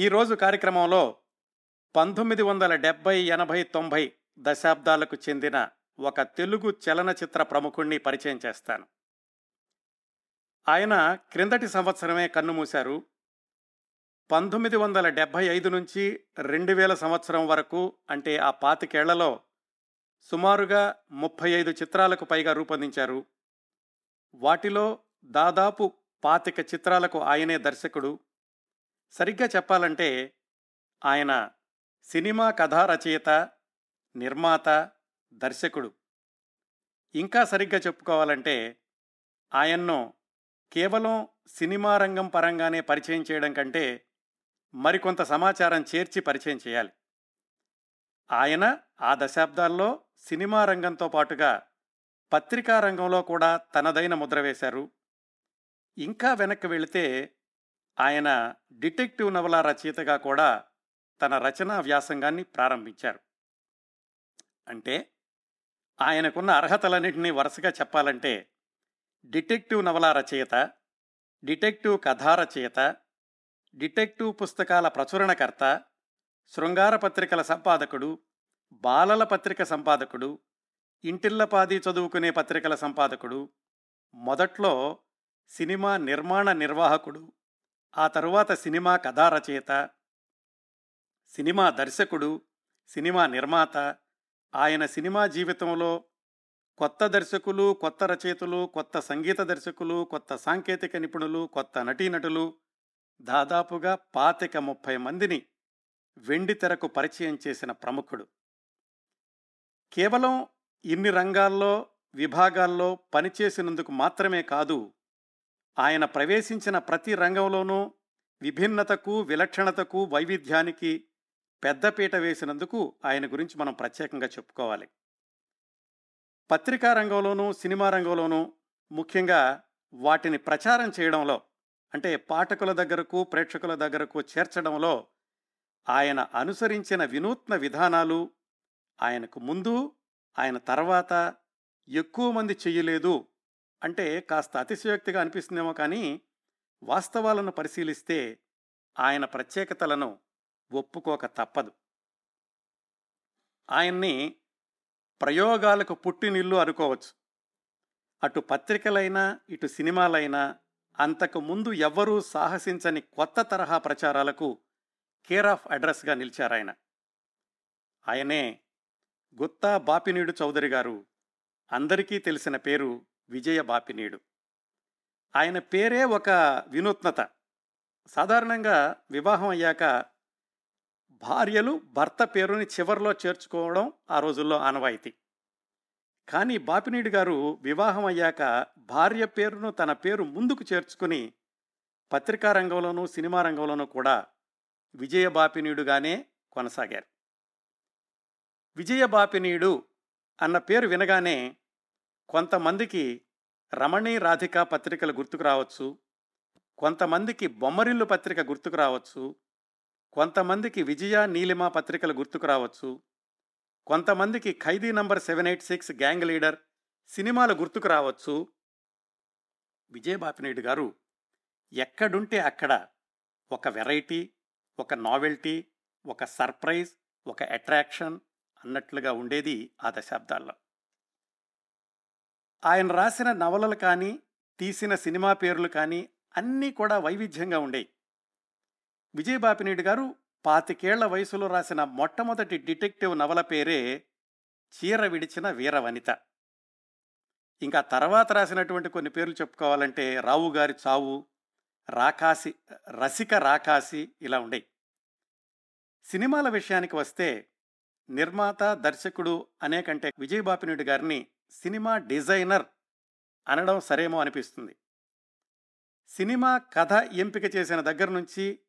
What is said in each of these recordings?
ఈరోజు కార్యక్రమంలో పంతొమ్మిది వందల డెబ్బై ఎనభై తొంభై దశాబ్దాలకు చెందిన ఒక తెలుగు చలనచిత్ర ప్రముఖుణ్ణి పరిచయం చేస్తాను. ఆయన క్రిందటి సంవత్సరమే కన్నుమూశారు పంతొమ్మిది వందల డెబ్భై ఐదు నుంచి రెండు వేల సంవత్సరం వరకు అంటే ఆ పాతికేళ్ళలో సుమారుగా ముప్పై ఐదు చిత్రాలకు పైగా రూపొందించారు. వాటిలో దాదాపు పాతిక చిత్రాలకు ఆయనే దర్శకుడు. సరిగ్గా చెప్పాలంటే ఆయన సినిమా కథా రచయిత నిర్మాత దర్శకుడు. ఇంకా సరిగ్గా చెప్పుకోవాలంటే ఆయన్ను కేవలం సినిమా రంగం పరంగానే పరిచయం చేయడం కంటే మరికొంత సమాచారం చేర్చి పరిచయం చేయాలి. ఆయన ఆ దశాబ్దాల్లో సినిమా రంగంతో పాటుగా పత్రికా రంగంలో కూడా తనదైన ముద్ర వేశారు. ఇంకా వెనక్కి వెళితే ఆయన డిటెక్టివ్ నవల రచయితగా కూడా తన రచనా వ్యాసంగాన్ని ప్రారంభించారు. అంటే ఆయనకున్న అర్హతలన్నింటినీ వరుసగా చెప్పాలంటే డిటెక్టివ్ నవల రచయిత డిటెక్టివ్ కథా రచయిత డిటెక్టివ్ పుస్తకాల ప్రచురణకర్త శృంగార పత్రికల సంపాదకుడు బాలల పత్రిక సంపాదకుడు ఇంటిల్లపాది చదువుకునే పత్రికల సంపాదకుడు మొదట్లో సినిమా నిర్మాణ నిర్వాహకుడు ఆ తరువాత సినిమా కథా రచయిత సినిమా దర్శకుడు సినిమా నిర్మాత ఆయన సినిమా జీవితంలో కొత్త దర్శకులు కొత్త రచయితలు కొత్త సంగీత దర్శకులు కొత్త సాంకేతిక నిపుణులు కొత్త నటీనటులు దాదాపుగా పాతిక ముప్పై మందిని వెండి తెరకు పరిచయం చేసిన ప్రముఖుడు. కేవలం ఇన్ని రంగాల్లో విభాగాల్లో పనిచేసినందుకు మాత్రమే కాదు ఆయన ప్రవేశించిన ప్రతి రంగంలోనూ విభిన్నతకు విలక్షణతకు వైవిధ్యానికి పెద్దపీట వేసినందుకు ఆయన గురించి మనం ప్రత్యేకంగా చెప్పుకోవాలి. పత్రికా రంగంలోనూ సినిమా రంగంలోనూ ముఖ్యంగా వాటిని ప్రచారం చేయడంలో అంటే పాఠకుల దగ్గరకు ప్రేక్షకుల దగ్గరకు చేర్చడంలో ఆయన అనుసరించిన వినూత్న విధానాలు ఆయనకు ముందు ఆయన తర్వాత ఎక్కువ మంది చెయ్యలేదు అంటే కాస్త అతిశయోక్తిగా అనిపిస్తుందేమో కానీ వాస్తవాలను పరిశీలిస్తే ఆయన ప్రత్యేకతలను ఒప్పుకోక తప్పదు. ఆయన్ని ప్రయోగాలకు పుట్టినిల్లు అనుకోవచ్చు. అటు పత్రికలైనా ఇటు సినిమాలైనా అంతకు ముందు ఎవ్వరూ సాహసించని కొత్త తరహా ప్రచారాలకు కేర్ ఆఫ్ అడ్రస్గా నిలిచారాయన. ఆయనే గుత్తా బాపినీడు చౌదరి గారు అందరికీ తెలిసిన పేరు విజయ బాపినీడు ఆయన పేరే ఒక వినూత్నత. సాధారణంగా వివాహం అయ్యాక భార్యలు భర్త పేరుని చివరిలో చేర్చుకోవడం ఆ రోజుల్లో ఆనవాయితీ. కానీ బాపినీడు గారు వివాహం అయ్యాక భార్య పేరును తన పేరు ముందుకు చేర్చుకుని పత్రికా రంగంలోనూ సినిమా రంగంలోనూ కూడా విజయ బాపినీడుగానే కొనసాగారు. విజయ బాపినీడు అన్న పేరు వినగానే కొంతమందికి రమణి రాధిక పత్రికలు గుర్తుకు రావచ్చు. కొంతమందికి బొమ్మరిల్లు పత్రిక గుర్తుకు రావచ్చు. కొంతమందికి విజయ నీలిమ పత్రికలు గుర్తుకు రావచ్చు. కొంతమందికి Khaidi number seven eight six gang leader సినిమాలు గుర్తుకు రావచ్చు. విజయబాపినేడు గారు ఎక్కడుంటే అక్కడ ఒక వెరైటీ ఒక నావెల్టీ ఒక సర్ప్రైజ్ ఒక అట్రాక్షన్ అన్నట్లుగా ఉండేది ఆ దశాబ్దాల్లో. ఆయన రాసిన నవలలు కానీ తీసిన సినిమా పేర్లు కానీ అన్నీ కూడా వైవిధ్యంగా ఉండేవి విజయబాపినీడు గారు పాతికేళ్ళ వయసులో రాసిన మొట్టమొదటి డిటెక్టివ్ నవల పేరే చీర విడిచిన వీరవనిత ఇంకా తర్వాత రాసినటువంటి కొన్ని పేర్లు చెప్పుకోవాలంటే రావు గారి చావు రాకాసి రసిక రాకాసి ఇలా ఉండేవి సినిమాల విషయానికి వస్తే నిర్మాత దర్శకుడు అనే కంటే విజయబాపినుడి గారిని సినిమా డిజైనర్ అనడం సరేమో అనిపిస్తుంది. సినిమా కథ ఎంపిక చేసిన దగ్గర నుంచి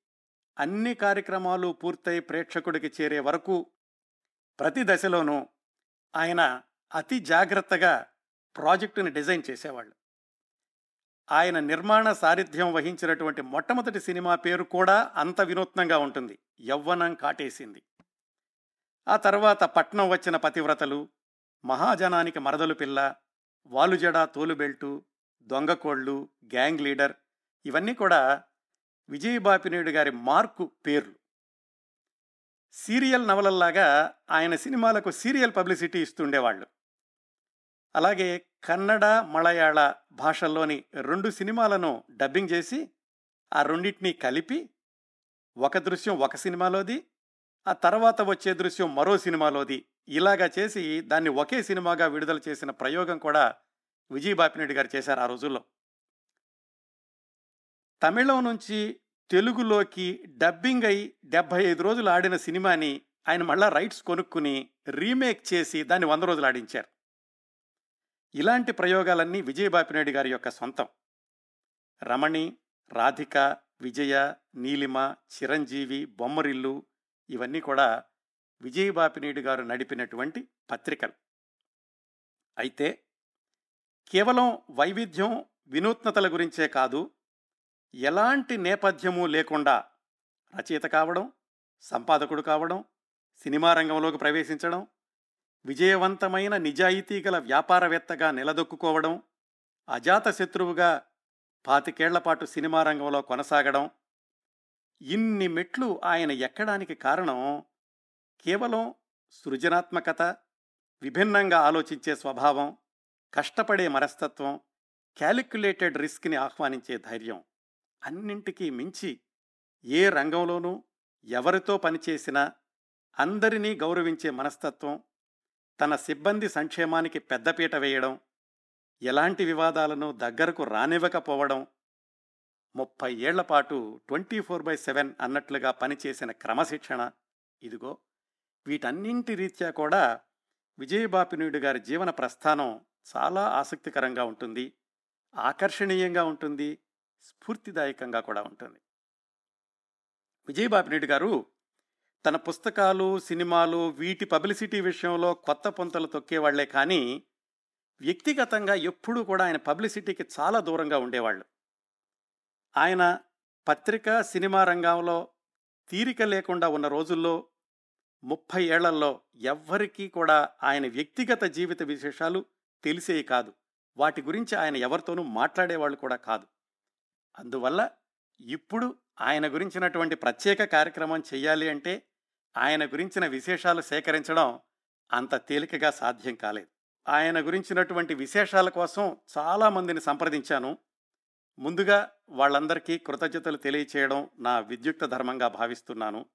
అన్ని కార్యక్రమాలు పూర్తయి ప్రేక్షకుడికి చేరే వరకు ప్రతి దశలోనూ ఆయన అతి జాగ్రత్తగా ప్రాజెక్టుని డిజైన్ చేసేవాళ్ళు. ఆయన నిర్మాణ సారథ్యం వహించినటువంటి మొట్టమొదటి సినిమా పేరు కూడా అంత వినూత్నంగా ఉంటుంది. యవ్వనం కాటేసింది. ఆ తర్వాత పట్నం వచ్చిన పతివ్రతలు మహాజనానికి మరదలు పిల్ల వాలుజడ తోలుబెల్టు దొంగకోళ్ళు గ్యాంగ్ లీడర్ ఇవన్నీ కూడా విజయబాపినేడు గారి మార్కు పేర్లు. సీరియల్ నవలల్లాగా ఆయన సినిమాలకు సీరియల్ పబ్లిసిటీ ఇస్తుండేవాళ్ళు. అలాగే కన్నడ మలయాళ భాషల్లోని రెండు సినిమాలను డబ్బింగ్ చేసి ఆ రెండింటినీ కలిపి ఒక దృశ్యం ఒక సినిమాలోది ఆ తర్వాత వచ్చే దృశ్యం మరో సినిమాలోది ఇలాగా చేసి దాన్ని ఒకే సినిమాగా విడుదల చేసిన ప్రయోగం కూడా విజయ్ బాపిరెడ్డి గారు చేశారు ఆ రోజుల్లో. తమిళం నుంచి తెలుగులోకి డబ్బింగ్ అయి డెబ్బై ఐదు రోజులు ఆడిన సినిమాని ఆయన మళ్ళా రైట్స్ కొనుక్కుని రీమేక్ చేసి దాన్ని వంద రోజులు ఆడించారు. ఇలాంటి ప్రయోగాలన్నీ విజయబాపినాయుడు గారి యొక్క సొంతం. రమణి రాధిక విజయ నీలిమ చిరంజీవి బొమ్మరిల్లు ఇవన్నీ కూడా విజయబాపినీడు గారు నడిపినటువంటి పత్రికలు. అయితే కేవలం వైవిధ్యం వినూత్నతల గురించే కాదు ఎలాంటి నేపథ్యము లేకుండా రచయిత కావడం సంపాదకుడు కావడం సినిమా రంగంలోకి ప్రవేశించడం విజయవంతమైన నిజాయితీ గల వ్యాపారవేత్తగా నిలదొక్కుకోవడం అజాత శత్రువుగా పాతికేళ్ళపాటు సినిమా రంగంలో కొనసాగడం ఇన్ని మెట్లు ఆయన ఎక్కడానికి కారణం కేవలం సృజనాత్మకత విభిన్నంగా ఆలోచించే స్వభావం కష్టపడే మనస్తత్వం క్యాలిక్యులేటెడ్ రిస్క్ని ఆహ్వానించే ధైర్యం అన్నింటికీ మించి ఏ రంగంలోనూ ఎవరితో పనిచేసినా అందరినీ గౌరవించే మనస్తత్వం తన సిబ్బంది సంక్షేమానికి పెద్దపీట వేయడం ఎలాంటి వివాదాలను దగ్గరకు రానివ్వకపోవడం ముప్పై ఏళ్ళ పాటు ట్వంటీ ఫోర్ బై సెవెన్ అన్నట్లుగా పనిచేసిన క్రమశిక్షణ ఇదిగో వీటన్నింటి రీత్యా కూడా విజయబాపినుడు గారి జీవన ప్రస్థానం చాలా ఆసక్తికరంగా ఉంటుంది ఆకర్షణీయంగా ఉంటుంది స్ఫూర్తిదాయకంగా కూడా ఉంటుంది. విజయబాపిరెడ్డి గారు తన పుస్తకాలు సినిమాలు వీటి పబ్లిసిటీ విషయంలో కొత్త పొంతలు తొక్కేవాళ్ళే కానీ వ్యక్తిగతంగా ఎప్పుడూ కూడా ఆయన పబ్లిసిటీకి చాలా దూరంగా ఉండేవాళ్ళు. ఆయన పత్రిక సినిమా రంగంలో తీరిక లేకుండా ఉన్న రోజుల్లో ముప్పై ఏళ్ళలో ఎవ్వరికీ కూడా ఆయన వ్యక్తిగత జీవిత విశేషాలు తెలిసేవి కాదు. వాటి గురించి ఆయన ఎవరితోనూ మాట్లాడేవాళ్ళు కూడా కాదు. అందువల్ల ఇప్పుడు ఆయన గురించినటువంటి ప్రత్యేక కార్యక్రమం చెయ్యాలి అంటే ఆయన గురించిన విశేషాలు సేకరించడం అంత తేలికగా సాధ్యం కాలేదు. ఆయన గురించినటువంటి విశేషాల కోసం చాలామందిని సంప్రదించాను. ముందుగా వాళ్ళందరికీ కృతజ్ఞతలు తెలియచేయడం నా విద్యుక్త ధర్మంగా భావిస్తున్నాను.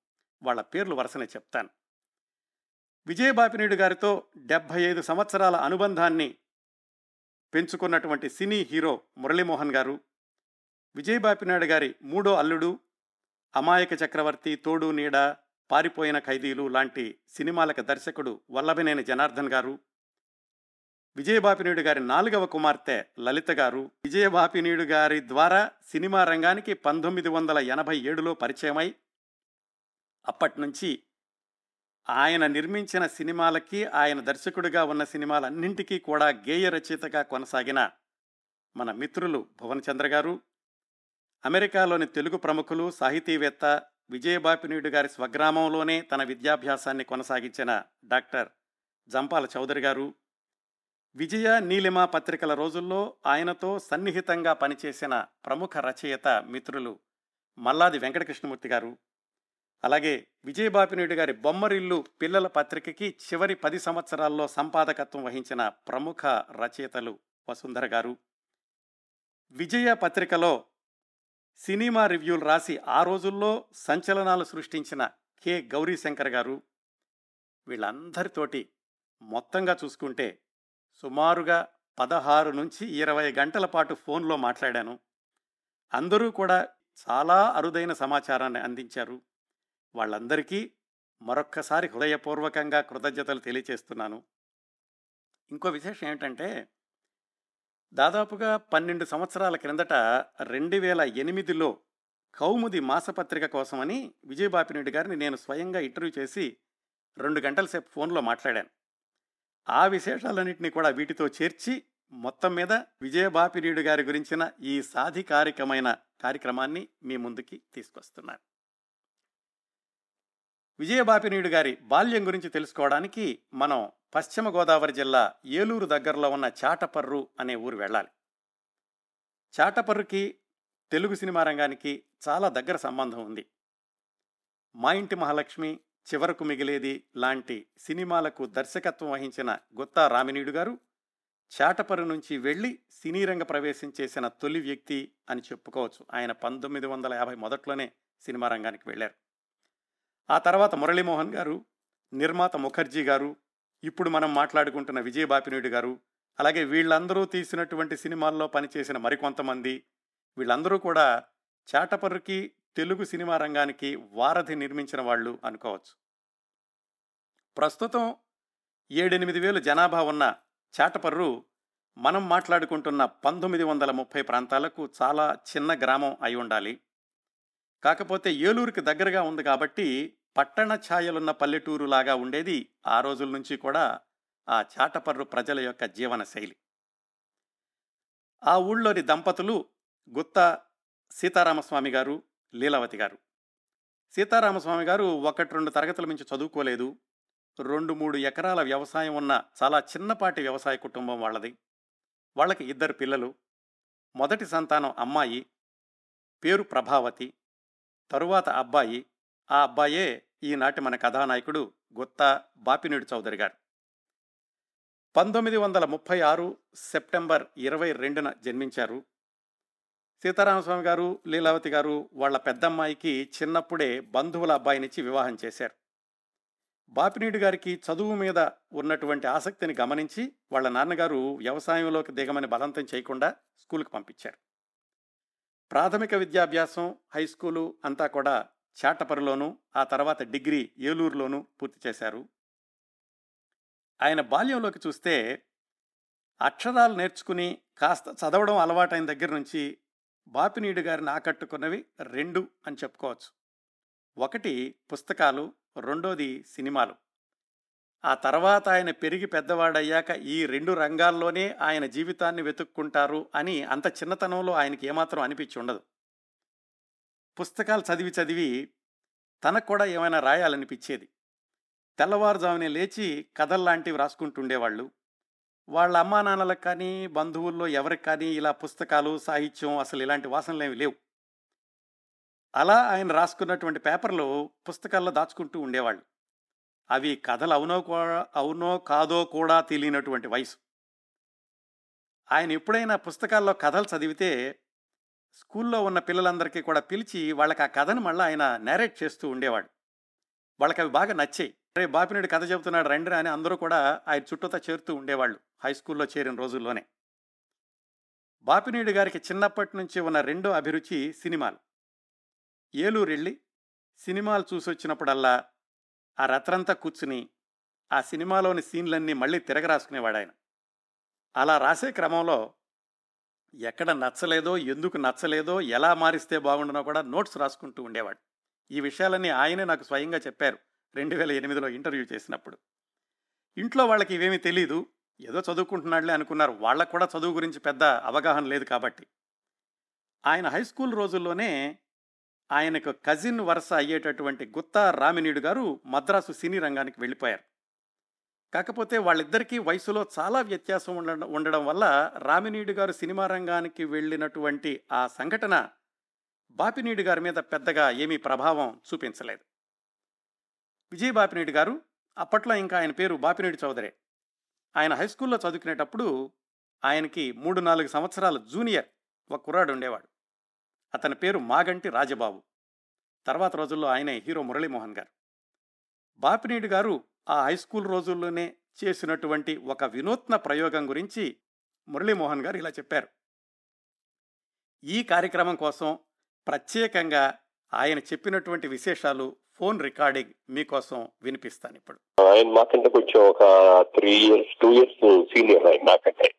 వాళ్ళ పేర్లు వరుసనే చెప్తాను. విజయబాపినీడు గారితో డెబ్భై ఐదు సంవత్సరాల అనుబంధాన్ని పెంచుకున్నటువంటి సినీ హీరో మురళీమోహన్ గారు విజయబాపినాయుడు గారి మూడో అల్లుడు అమాయక చక్రవర్తి తోడు నీడ పారిపోయిన ఖైదీలు లాంటి సినిమాలకు దర్శకుడు వల్లభనేని జనార్దన్ గారు విజయబాపినీయుడు గారి నాలుగవ కుమార్తె లలిత గారు విజయబాపినీయుడు గారి ద్వారా సినిమా రంగానికి పంతొమ్మిది వందల ఎనభై ఏడులో పరిచయమై అప్పటి నుంచి ఆయన నిర్మించిన సినిమాలకి ఆయన దర్శకుడిగా ఉన్న సినిమాలన్నింటికీ కూడా గేయ రచయితగా కొనసాగిన మన మిత్రులు భువనచంద్ర గారు అమెరికాలోని తెలుగు ప్రముఖులు సాహితీవేత్త విజయబాపినీయుడు గారి స్వగ్రామంలోనే తన విద్యాభ్యాసాన్ని కొనసాగించిన డాక్టర్ జంపాల చౌదరి గారు. విజయ నీలిమ పత్రికల రోజుల్లో ఆయనతో సన్నిహితంగా పనిచేసిన ప్రముఖ రచయిత మిత్రులు మల్లాది వెంకటకృష్ణమూర్తి గారు. అలాగే విజయబాపినేడు గారి బొమ్మరిల్లు పిల్లల పత్రికకి చివరి పది సంవత్సరాల్లో సంపాదకత్వం వహించిన ప్రముఖ రచయితలు వసుంధర గారు. విజయ పత్రికలో సినిమా రివ్యూలు రాసి ఆ రోజుల్లో సంచలనాలు సృష్టించిన కె. గౌరీశంకర్ గారు. వీళ్ళందరితోటి మొత్తంగా చూసుకుంటే సుమారుగా పదహారు నుంచి ఇరవై గంటల పాటు ఫోన్లో మాట్లాడాను. అందరూ కూడా చాలా అరుదైన సమాచారాన్ని అందించారు. వాళ్ళందరికీ మరొక్కసారి హృదయపూర్వకంగా కృతజ్ఞతలు తెలియచేస్తున్నాను. ఇంకో విశేషం ఏంటంటే దాదాపుగా పన్నెండు సంవత్సరాల క్రిందట రెండు వేల ఎనిమిదిలో కౌముది మాసపత్రిక కోసమని విజయబాపిరెడ్డి గారిని నేను స్వయంగా ఇంటర్వ్యూ చేసి రెండు గంటల సేపు ఫోన్లో మాట్లాడాను. ఆ విశేషాలన్నింటినీ కూడా వీటితో చేర్చి మొత్తం మీద విజయబాపిరెడ్డి గారి గురించిన ఈ సాధికారికమైన కార్యక్రమాన్ని మీ ముందుకి తీసుకొస్తున్నాను. విజయబాపినీయుడు గారి బాల్యం గురించి తెలుసుకోవడానికి మనం పశ్చిమ గోదావరి జిల్లా ఏలూరు దగ్గరలో ఉన్న చాటపర్రు అనే ఊరు వెళ్ళాలి. చాటపర్రుకి తెలుగు సినిమా రంగానికి చాలా దగ్గర సంబంధం ఉంది. మా ఇంటి మహాలక్ష్మి చివరకు మిగిలేది లాంటి సినిమాలకు దర్శకత్వం వహించిన గుత్తా రామినీయుడు గారు చాటపర్రు నుంచి వెళ్ళి సినీ రంగ ప్రవేశం చేసిన తొలి వ్యక్తి అని చెప్పుకోవచ్చు. ఆయన పంతొమ్మిది వందల యాభై మొదట్లోనే సినిమా రంగానికి వెళ్ళారు. ఆ తర్వాత మురళీమోహన్ గారు నిర్మాత ముఖర్జీ గారు ఇప్పుడు మనం మాట్లాడుకుంటున్న విజయబాపినీడు గారు అలాగే వీళ్ళందరూ తీసినటువంటి సినిమాల్లో పనిచేసిన మరికొంతమంది వీళ్ళందరూ కూడా చాటపర్రుకి తెలుగు సినిమా రంగానికి వారధి నిర్మించిన వాళ్ళు అనుకోవచ్చు. ప్రస్తుతం ఏడెనిమిది వేలు జనాభా ఉన్న చాటపర్రు మనం మాట్లాడుకుంటున్న పంతొమ్మిది వందల ముప్పై ప్రాంతాలకు చాలా చిన్న గ్రామం అయి ఉండాలి. కాకపోతే ఏలూరుకి దగ్గరగా ఉంది కాబట్టి పట్టణ ఛాయలున్న పల్లెటూరు లాగా ఉండేది ఆ రోజుల నుంచి కూడా ఆ చాటపర్రు ప్రజల యొక్క జీవన శైలి. ఆ ఊళ్ళోని దంపతులు గుత్త సీతారామస్వామి గారు లీలావతి గారు. సీతారామస్వామి గారు ఒకటి రెండు తరగతుల మించి చదువుకోలేదు. రెండు మూడు ఎకరాల వ్యవసాయం ఉన్న చాలా చిన్నపాటి వ్యవసాయ కుటుంబం వాళ్ళది. వాళ్ళకి ఇద్దరు పిల్లలు. మొదటి సంతానం అమ్మాయి. పేరు ప్రభావతి. తరువాత అబ్బాయి ఆ అబ్బాయే ఈనాటి మన కథానాయకుడు గుత్త బాపినీడు చౌదరి గారు. పంతొమ్మిది వందల ముప్పై ఆరు సెప్టెంబర్ ఇరవై రెండున జన్మించారు. సీతారామస్వామి గారు లీలావతి గారు వాళ్ళ పెద్దమ్మాయికి చిన్నప్పుడే బంధువుల అబ్బాయినిచ్చి వివాహం చేశారు. బాపినీడు గారికి చదువు మీద ఉన్నటువంటి ఆసక్తిని గమనించి వాళ్ళ నాన్నగారు వ్యవసాయంలోకి దిగమని బలవంతం చేయకుండా స్కూల్కి పంపించారు. ప్రాథమిక విద్యాభ్యాసం హై స్కూలు అంతా కూడా చాటపరిలోను ఆ తర్వాత డిగ్రీ ఏలూరులోను పూర్తి చేశారు. ఆయన బాల్యంలోకి చూస్తే అక్షరాలు నేర్చుకుని కాస్త చదవడం అలవాటైన దగ్గర నుంచి బాపినీడు గారిని ఆకట్టుకున్నవి రెండు అని చెప్పుకోవచ్చు. ఒకటి పుస్తకాలు రెండోది సినిమాలు. ఆ తర్వాత ఆయన పెరిగి పెద్దవాడయ్యాక ఈ రెండు రంగాల్లోనే ఆయన జీవితాన్ని వెతుక్కుంటారు అని అంత చిన్నతనంలో ఆయనకి ఏమాత్రం అనిపించి ఉండదు. పుస్తకాలు చదివి చదివి తనకు కూడా ఏమైనా రాయాలనిపించేది. తెల్లవారుజామునే లేచి కథల్లాంటివి రాసుకుంటుండేవాళ్ళు. వాళ్ళ అమ్మా నాన్నలకు కానీ బంధువుల్లో ఎవరికి కానీ ఇలా పుస్తకాలు సాహిత్యం అసలు ఇలాంటి వాసనలు ఏమి లేవు. అలా ఆయన రాసుకున్నటువంటి పేపర్లు పుస్తకాల్లో దాచుకుంటూ ఉండేవాళ్ళు. అవి కథలు అవునో అవునో కాదో కూడా తెలియనటువంటి వయసు. ఆయన ఎప్పుడైనా పుస్తకాల్లో కథలు చదివితే స్కూల్లో ఉన్న పిల్లలందరికీ కూడా పిలిచి వాళ్ళకి ఆ కథను మళ్ళీ ఆయన నేరేట్ చేస్తూ ఉండేవాడు. వాళ్ళకి అవి బాగా నచ్చాయి. రే బాపినుడి కథ చెబుతున్నాడు రండి అని అందరూ కూడా ఆయన చుట్టూతా చేరుతూ ఉండేవాళ్ళు హై స్కూల్లో చేరిన రోజుల్లోనే. బాపినీడు గారికి చిన్నప్పటి నుంచి ఉన్న రెండో అభిరుచి సినిమాలు. ఏలూరు వెళ్ళి సినిమాలు చూసి వచ్చినప్పుడల్లా ఆ రత్రంతా కూర్చుని ఆ సినిమాలోని సీన్లన్నీ మళ్ళీ తిరగరాసుకునేవాడు ఆయన. అలా రాసే క్రమంలో ఎక్కడ నచ్చలేదో ఎందుకు నచ్చలేదో ఎలా మారిస్తే బాగుండునో కూడా నోట్స్ రాసుకుంటూ ఉండేవాడు. ఈ విషయాలన్నీ ఆయనే నాకు స్వయంగా చెప్పారు రెండు వేల ఎనిమిదిలో ఇంటర్వ్యూ చేసినప్పుడు. ఇంట్లో వాళ్ళకి ఇవేమీ తెలీదు ఏదో చదువుకుంటున్నాడులే అనుకున్నారు వాళ్ళకు కూడా చదువు గురించి పెద్ద అవగాహన లేదు కాబట్టి. ఆయన హై స్కూల్ రోజుల్లోనే ఆయనకు కజిన్ వరుస అయ్యేటటువంటి గుత్తా రామినీడు గారు మద్రాసు సినీ రంగానికి వెళ్ళిపోయారు. కాకపోతే వాళ్ళిద్దరికీ వయసులో చాలా వ్యత్యాసం ఉండడం ఉండడం వల్ల రామినీడు గారు సినిమా రంగానికి వెళ్ళినటువంటి ఆ సంఘటన బాపినీడు గారి మీద పెద్దగా ఏమీ ప్రభావం చూపించలేదు. విజయ్ బాపినీడు గారు అప్పట్లో ఇంకా ఆయన పేరు బాపినీడు చౌదరే. ఆయన హై స్కూల్లో చదువుకునేటప్పుడు ఆయనకి మూడు నాలుగు సంవత్సరాల జూనియర్ ఒక కుర్రాడు ఉండేవాడు. అతని పేరు మాగంటి రాజబాబు. తర్వాత రోజుల్లో ఆయనే హీరో మురళీమోహన్ గారు. బాపినీడు గారు ఆ హై స్కూల్ రోజుల్లోనే చేసినటువంటి ఒక వినూత్న ప్రయోగం గురించి మురళీమోహన్ గారు ఇలా చెప్పారు. ఈ కార్యక్రమం కోసం ప్రత్యేకంగా ఆయన చెప్పినటువంటి విశేషాలు ఫోన్ రికార్డింగ్ మీకోసం వినిపిస్తాను ఇప్పుడు. ఆయన మాకంటే కొంచెం ఒక three years two years senior ఆయన నాకంటే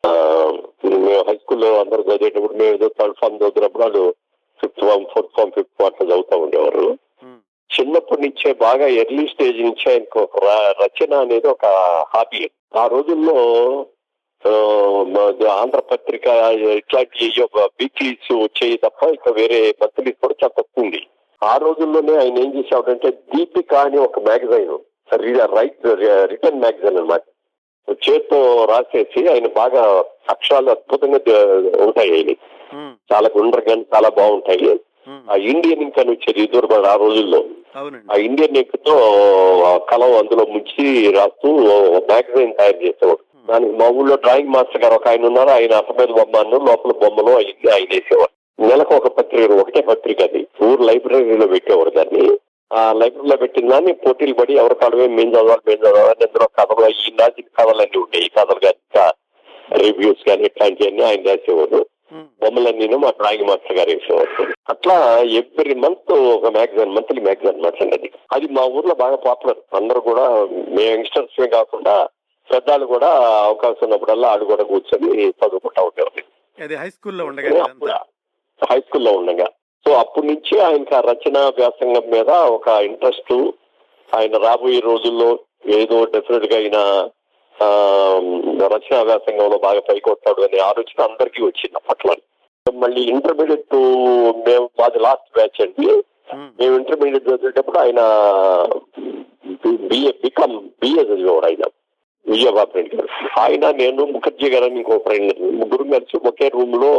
మేము హై స్కూల్లో అందరు చదివేటప్పుడు మేము ఏదో థర్డ్ ఫామ్ వాళ్ళు fifth form fourth form fifth form అట్లా చదువుతూ ఉండేవారు. చిన్నప్పటి నుంచే బాగా ఎర్లీ స్టేజ్ నుంచే ఆయనకు ఒక రచన అనేది ఒక హాబీ. ఆ రోజుల్లో ఆంధ్రపత్రిక ఇట్లాంటి వీక్లీస్ వచ్చేవి తప్ప ఇక వేరే మంత్లీస్ కూడా చాలా తక్కువ ఉంది. ఆ రోజుల్లోనే ఆయన ఏం చేసేవాడంటే దీపిక అని ఒక మ్యాగజైన్ రైట్ రిటర్న్ మ్యాగజైన్ అన్నమాట. చేత్తో రాసేసి ఆయన బాగా అక్షరాలు అద్భుతంగా ఉంటాయి ఆయన చాలా గుండ్రగా చాలా బాగుంటాయి. ఉమ్, ఆ ఇండియన్ ఇంక్ అని వచ్చేది దూరపడి ఆ రోజుల్లో ఆ ఇండియన్ ఇంక్తో ఆ కలం అందులో ముంచి రాస్తూ మ్యాగజైన్ తయారు చేసేవాడు. దానికి మా ఊళ్ళో డ్రాయింగ్ మాస్టర్ గారు ఒక ఆయన ఉన్నారు. ఆయన మీద బొమ్మను లోపల బొమ్మలు అయింది ఆయన వేసేవాడు. నెలకు ఒక పత్రిక ఒకటే పత్రిక అది. ఊరు లైబ్రరీలో పెట్టేవాడు దాన్ని. ఆ లైబ్రరీలో పెట్టిన దాన్ని పోటీలు పడి ఎవరి కాడమే మేము చదవాలి మేము చదవాలి అందులో కథలు ఈ రాసిన కథలన్నీ ఉంటాయి. ఈ కథలు కానీ రివ్యూస్ కానీ ఇట్లాంటివన్నీ ఆయన రాసేవాడు. ఉమ్, బొమ్మలన్నీ మా డ్రాయింగ్ మాస్టర్ గారు వేసేవారు. అట్లా ఎవ్రీ మంత్ ఒక మ్యాగజైన్ మంత్లీ మ్యాగజైన్ మాట్లాడి అది. అది మా ఊర్లో బాగా పాపులర్. అందరూ కూడా మేము యంగ్స్టర్స్ కాకుండా పెద్దాళ్ళు కూడా అవకాశం ఉన్నప్పుడల్లా ఆడు కూడా కూర్చొని చదువుకుంటా ఉండేవారు అది హై స్కూల్లో ఉండగా హై స్కూల్లో ఉండగా. సో అప్పటి నుంచి ఆయనకి ఆ రచన వ్యాసంగం మీద ఒక ఇంట్రెస్ట్. ఆయన రాబోయే రోజుల్లో ఏదో డెఫినెట్గా ఆయన రచనా వ్యాసంగంలో బాగా పైకి వస్తాడు అనే ఆలోచన అందరికీ వచ్చింది అప్పట్లో. మళ్ళీ ఇంటర్మీడియట్ మేము మాది లాస్ట్ బ్యాచ్ అండి. ఉమ్, మేము ఇంటర్మీడియట్ చదివేటప్పుడు ఆయన బిఏ బికమ్ బిఏ చదివేవాడు ఆయన. విజయబాబు రెడ్డి గారు. ఆయన నేను ముఖర్జీ గారు అని ఇంకో ఫ్రెండ్ ముగ్గురు కలిసి ఒకే రూమ్లో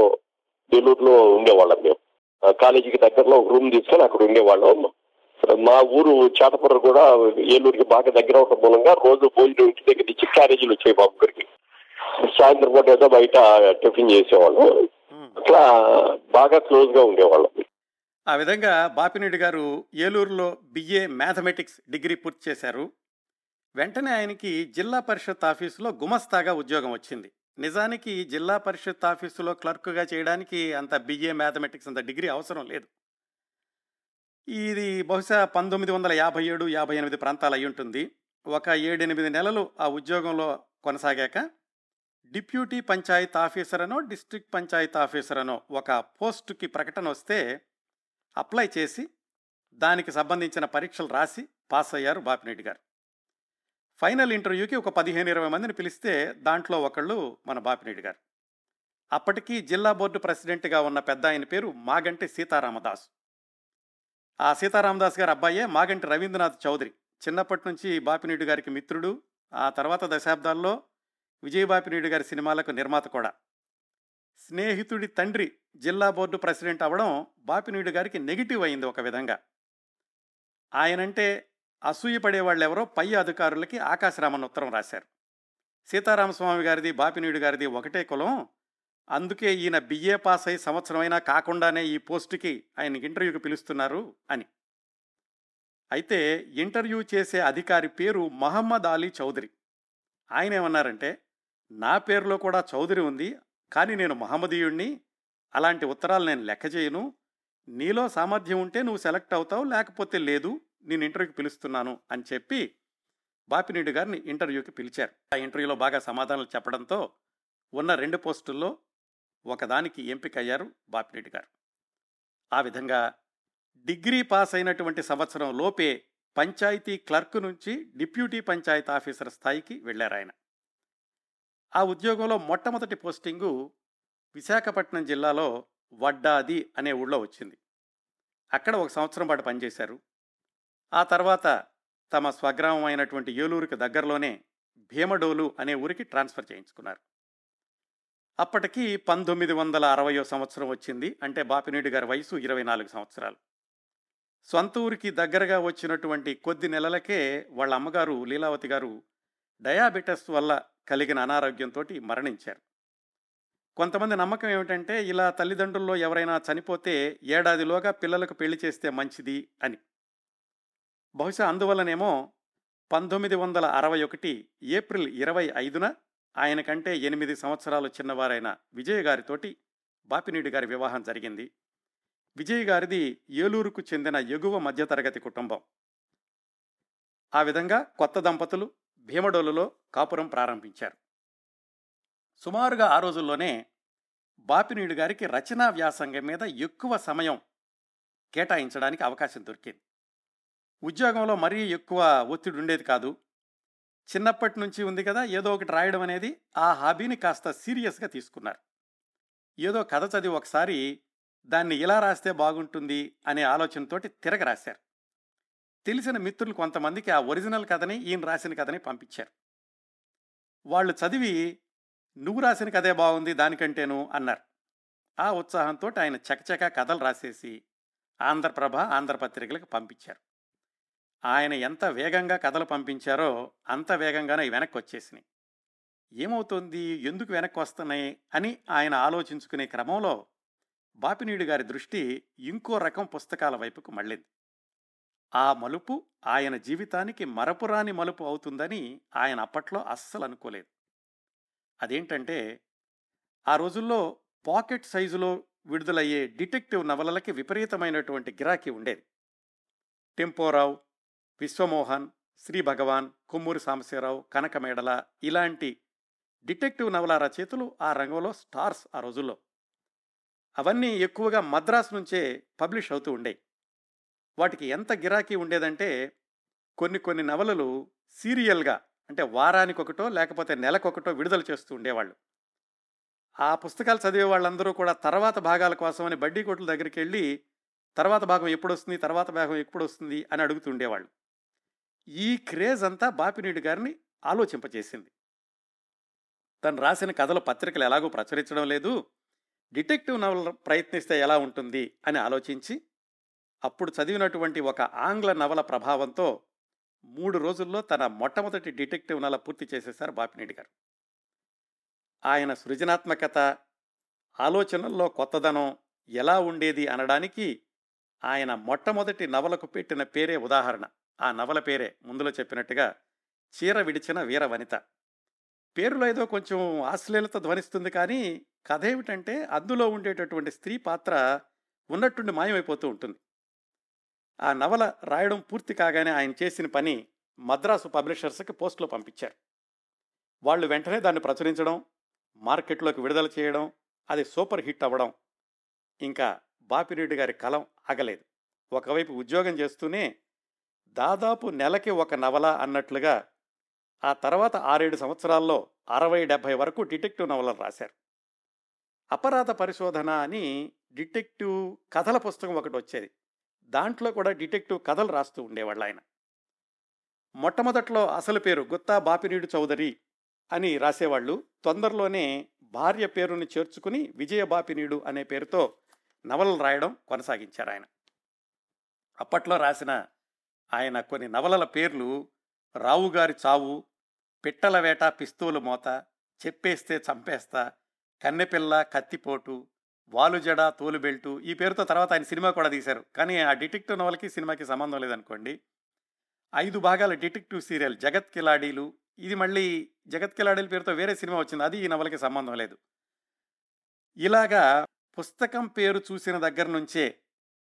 నెల్లూరులో ఉండేవాళ్ళం మేము. కాలేజీకి దగ్గరలో ఒక రూమ్ తీసుకొని అక్కడ ఉండేవాళ్ళం. మా ఊరు చేతపుర కూడా ఏలూరుకి బాగా దగ్గర అవడం మూలంగా రోజు భోజనం ఇంటి దగ్గర నుంచి క్యారేజీలు వచ్చాయి బాబు గారికి. సాయంత్రం పూట ఏదో బయట టిఫిన్ చేసేవాళ్ళం. అట్లా బాగా క్లోజ్గా ఉండేవాళ్ళం. ఆ విధంగా బాపినేడు గారు ఏలూరులో బిఏ మ్యాథమెటిక్స్ డిగ్రీ పూర్తి చేశారు. వెంటనే ఆయనకి జిల్లా పరిషత్ ఆఫీసులో గుమస్తాగా ఉద్యోగం వచ్చింది. నిజానికి జిల్లా పరిషత్ ఆఫీసులో క్లర్క్గా చేయడానికి అంత బిఏ మ్యాథమెటిక్స్ అంత డిగ్రీ అవసరం లేదు. ఇది బహుశా పంతొమ్మిది వందల యాభై ఏడు యాభై ఎనిమిది ప్రాంతాలు అయి ఉంటుంది. ఒక ఏడెనిమిది నెలలు ఆ ఉద్యోగంలో కొనసాగాక డిప్యూటీ పంచాయత్ ఆఫీసర్ అనో డిస్ట్రిక్ట్ పంచాయత్ ఆఫీసర్ అనో ఒక పోస్టుకి ప్రకటన వస్తే అప్లై చేసి దానికి సంబంధించిన పరీక్షలు రాసి పాస్ అయ్యారు బాపిరెడ్డి గారు. ఫైనల్ ఇంటర్వ్యూకి ఒక పదిహేను ఇరవై మందిని పిలిస్తే దాంట్లో ఒకళ్ళు మన బాపిరెడ్డి గారు. అప్పటికి జిల్లా బోర్డు ప్రెసిడెంట్గా ఉన్న పెద్ద ఆయన పేరు మాగంటి సీతారామదాసు. ఆ సీతారామదాస్ గారి అబ్బాయే మాగంటి రవీంద్రనాథ్ చౌదరి. చిన్నప్పటి నుంచి బాపినీడు గారికి మిత్రుడు. ఆ తర్వాత దశాబ్దాల్లో విజయబాపినీడు గారి సినిమాలకు నిర్మాత కూడా. స్నేహితుడి తండ్రి జిల్లా బోర్డు ప్రెసిడెంట్ అవ్వడం బాపినీడు గారికి నెగిటివ్ అయింది ఒక విధంగా. ఆయనంటే అసూయపడే వాళ్ళెవరో పై అధికారులకి ఆకాశరామన్ ఉత్తరం రాశారు. సీతారామస్వామి గారిది బాపినీడు గారిది ఒకటే కులం. అందుకే ఈయన బిఏ పాస్ అయి సంవత్సరమైనా కాకుండానే ఈ పోస్టుకి ఆయన ఇంటర్వ్యూకి పిలుస్తున్నారు అని. అయితే ఇంటర్వ్యూ చేసే అధికారి పేరు మహమ్మద్ అలీ చౌదరి. ఆయన ఏమన్నారంటే నా పేరులో కూడా చౌదరి ఉంది కానీ నేను మహమ్మదీయుణ్ణి అలాంటి ఉత్తరాలు నేను లెక్క చేయను. నీలో సామర్థ్యం ఉంటే నువ్వు సెలెక్ట్ అవుతావు లేకపోతే లేదు నేను ఇంటర్వ్యూకి పిలుస్తున్నాను అని చెప్పి బాపినీడు గారిని ఇంటర్వ్యూకి పిలిచారు. ఆ ఇంటర్వ్యూలో బాగా సమాధానాలు చెప్పడంతో ఉన్న రెండు పోస్టుల్లో ఒకదానికి ఎంపికయ్యారు బాపిరెడ్డి గారు. ఆ విధంగా డిగ్రీ పాస్ అయినటువంటి సంవత్సరం లోపే పంచాయతీ క్లర్క్ నుంచి డిప్యూటీ పంచాయతీ ఆఫీసర్ స్థాయికి వెళ్ళారు ఆయన. ఆ ఉద్యోగంలో మొట్టమొదటి పోస్టింగు విశాఖపట్నం జిల్లాలో వడ్డాది అనే ఊళ్ళో వచ్చింది. అక్కడ ఒక సంవత్సరం పాటు పనిచేశారు. ఆ తర్వాత తమ స్వగ్రామం అయినటువంటి ఏలూరుకి దగ్గరలోనే భీమడోలు అనే ఊరికి ట్రాన్స్ఫర్ చేయించుకున్నారు. అప్పటికి పంతొమ్మిది వందల అరవయో సంవత్సరం వచ్చింది. అంటే బాపినేడు గారి వయసు ఇరవై నాలుగు సంవత్సరాలు. సొంత ఊరికి దగ్గరగా వచ్చినటువంటి కొద్ది నెలలకే వాళ్ళ అమ్మగారు లీలావతి గారు డయాబెటస్ వల్ల కలిగిన అనారోగ్యంతో మరణించారు. కొంతమంది నమ్మకం ఏమిటంటే ఇలా తల్లిదండ్రుల్లో ఎవరైనా చనిపోతే ఏడాదిలోగా పిల్లలకు పెళ్ళి చేస్తే మంచిది అని. బహుశా అందువల్లనేమో పంతొమ్మిది వందల అరవై ఒకటి ఏప్రిల్ ఇరవై ఐదున ఆయన కంటే ఎనిమిది సంవత్సరాలు చిన్నవారైన విజయ్ గారితోటి బాపినీడి గారి వివాహం జరిగింది. విజయ్ గారిది ఏలూరుకు చెందిన ఎగువ మధ్యతరగతి కుటుంబం. ఆ విధంగా కొత్త దంపతులు భీమడోలులో కాపురం ప్రారంభించారు. సుమారుగా ఆ రోజుల్లోనే బాపినీడు గారికి రచనా వ్యాసంగం మీద ఎక్కువ సమయం కేటాయించడానికి అవకాశం దొరికింది. ఉద్యోగంలో మరీ ఎక్కువ ఒత్తిడి ఉండేది కాదు. చిన్నప్పటి నుంచి ఉంది కదా ఏదో ఒకటి రాయడం అనేది ఆ హాబీని కాస్త సీరియస్గా తీసుకున్నారు. ఏదో కథ చదివి ఒకసారి దాన్ని ఇలా రాస్తే బాగుంటుంది అనే ఆలోచనతోటి తిరగ రాశారు. తెలిసిన మిత్రులు కొంతమందికి ఆ ఒరిజినల్ కథని ఈయన రాసిన కథని పంపించారు. వాళ్ళు చదివి నువ్వు రాసిన కథే బాగుంది దానికంటేను అన్నారు. ఆ ఉత్సాహంతో ఆయన చకచక కథలు రాసేసి ఆంధ్రప్రభ ఆంధ్రపత్రికలకు పంపించారు. ఆయన ఎంత వేగంగా కథలు పంపించారో అంత వేగంగానే అవి వెనక్కి వచ్చేసినాయి ఏమవుతోంది? ఎందుకు వెనక్కి వస్తున్నాయి అని ఆయన ఆలోచించుకునే క్రమంలో బాపినీడు గారి దృష్టి ఇంకో రకం పుస్తకాల వైపుకు మళ్ళింది. ఆ మలుపు ఆయన జీవితానికి మరపురాని మలుపు అవుతుందని ఆయన అప్పట్లో అస్సలు అనుకోలేదు. అదేంటంటే ఆ రోజుల్లో పాకెట్ సైజులో విడుదలయ్యే డిటెక్టివ్ నవలలకి విపరీతమైనటువంటి గిరాకీ ఉండేది. టెంపోరావు విశ్వమోహన్ శ్రీ భగవాన్ కొమ్మూరి సాంబశివరావు కనకమేడల ఇలాంటి డిటెక్టివ్ నవల రచయితలు ఆ రంగంలో స్టార్స్ ఆ రోజుల్లో. అవన్నీ ఎక్కువగా మద్రాసు నుంచే పబ్లిష్ అవుతూ ఉండేవి వాటికి ఎంత గిరాకీ ఉండేదంటే కొన్ని కొన్ని నవలలు సీరియల్గా అంటే వారానికి ఒకటో లేకపోతే నెలకొకటో విడుదల చేస్తూ ఉండేవాళ్ళు. ఆ పుస్తకాలు చదివే వాళ్ళందరూ కూడా తర్వాత భాగాల కోసమని బడ్డీ కొట్ల దగ్గరికి వెళ్ళి తర్వాత భాగం ఎప్పుడు వస్తుంది తర్వాత భాగం ఎప్పుడు వస్తుంది అని అడుగుతుండేవాళ్ళు ఈ క్రేజ్ అంతా బాపినీడు గారిని ఆలోచింపచేసింది. తను రాసిన కథలు పత్రికలు ఎలాగో ప్రచురించడం లేదు. డిటెక్టివ్ నవల ప్రయత్నిస్తే ఎలా ఉంటుంది అని ఆలోచించి అప్పుడు చదివినటువంటి ఒక ఆంగ్ల నవల ప్రభావంతో మూడు రోజుల్లో తన మొట్టమొదటి డిటెక్టివ్ నవల పూర్తి చేసేశారు బాపినీడి గారు. ఆయన సృజనాత్మకత ఆలోచనల్లో కొత్తదనం ఎలా ఉండేది అనడానికి ఆయన మొట్టమొదటి నవలకు పెట్టిన పేరే ఉదాహరణ. ఆ నవల పేరే ముందులో చెప్పినట్టుగా చీర విడిచిన వీర వనిత. పేరులో ఏదో కొంచెం ఆశ్లీలత ధ్వనిస్తుంది కానీ కథ ఏమిటంటే అందులో ఉండేటటువంటి స్త్రీ పాత్ర ఉన్నట్టుండి మాయమైపోతూ ఉంటుంది. ఆ నవల రాయడం పూర్తి కాగానే ఆయన చేసిన పని మద్రాసు పబ్లిషర్స్కి పోస్ట్లో పంపించారు. వాళ్ళు వెంటనే దాన్ని ప్రచురించడం మార్కెట్లోకి విడుదల చేయడం అది సూపర్ హిట్ అవ్వడం ఇంకా బాపిరెడ్డి గారి కలం ఆగలేదు. ఒకవైపు ఉద్యోగం చేస్తూనే దాదాపు నెలకి ఒక నవల అన్నట్లుగా ఆ తర్వాత ఆరేడు సంవత్సరాల్లో అరవై డెబ్భై వరకు డిటెక్టివ్ నవలలు రాశారు. అపరాధ పరిశోధన అని డిటెక్టివ్ కథల పుస్తకం ఒకటి వచ్చేది. దాంట్లో కూడా డిటెక్టివ్ కథలు రాస్తూ ఉండేవాళ్ళు ఆయన. మొట్టమొదట్లో అసలు పేరు గుత్తా బాపినీడు చౌదరి అని రాసేవాళ్ళు. తొందరలోనే భార్య పేరుని చేర్చుకుని విజయ బాపినీడు అనే పేరుతో నవలలు రాయడం కొనసాగించారు ఆయన. అప్పట్లో రాసిన ఆయన కొన్ని నవలల పేర్లు రావుగారి చావు పిట్టల వేట పిస్తూలు మోత చెప్పేస్తే చంపేస్తా కన్నెపిల్ల కత్తిపోటు వాలుజడ తోలుబెల్టు ఈ పేరుతో తర్వాత ఆయన సినిమా కూడా తీశారు. కానీ ఆ డిటెక్టివ్ నవలకి సినిమాకి సంబంధం లేదనుకోండి. ఐదు భాగాల డిటెక్టివ్ సీరియల్ జగత్ కిలాడీలు. ఇది మళ్ళీ జగత్ కిలాడీల పేరుతో వేరే సినిమా వచ్చింది. అది ఈ నవలకి సంబంధం లేదు. ఇలాగా పుస్తకం పేరు చూసిన దగ్గర నుంచే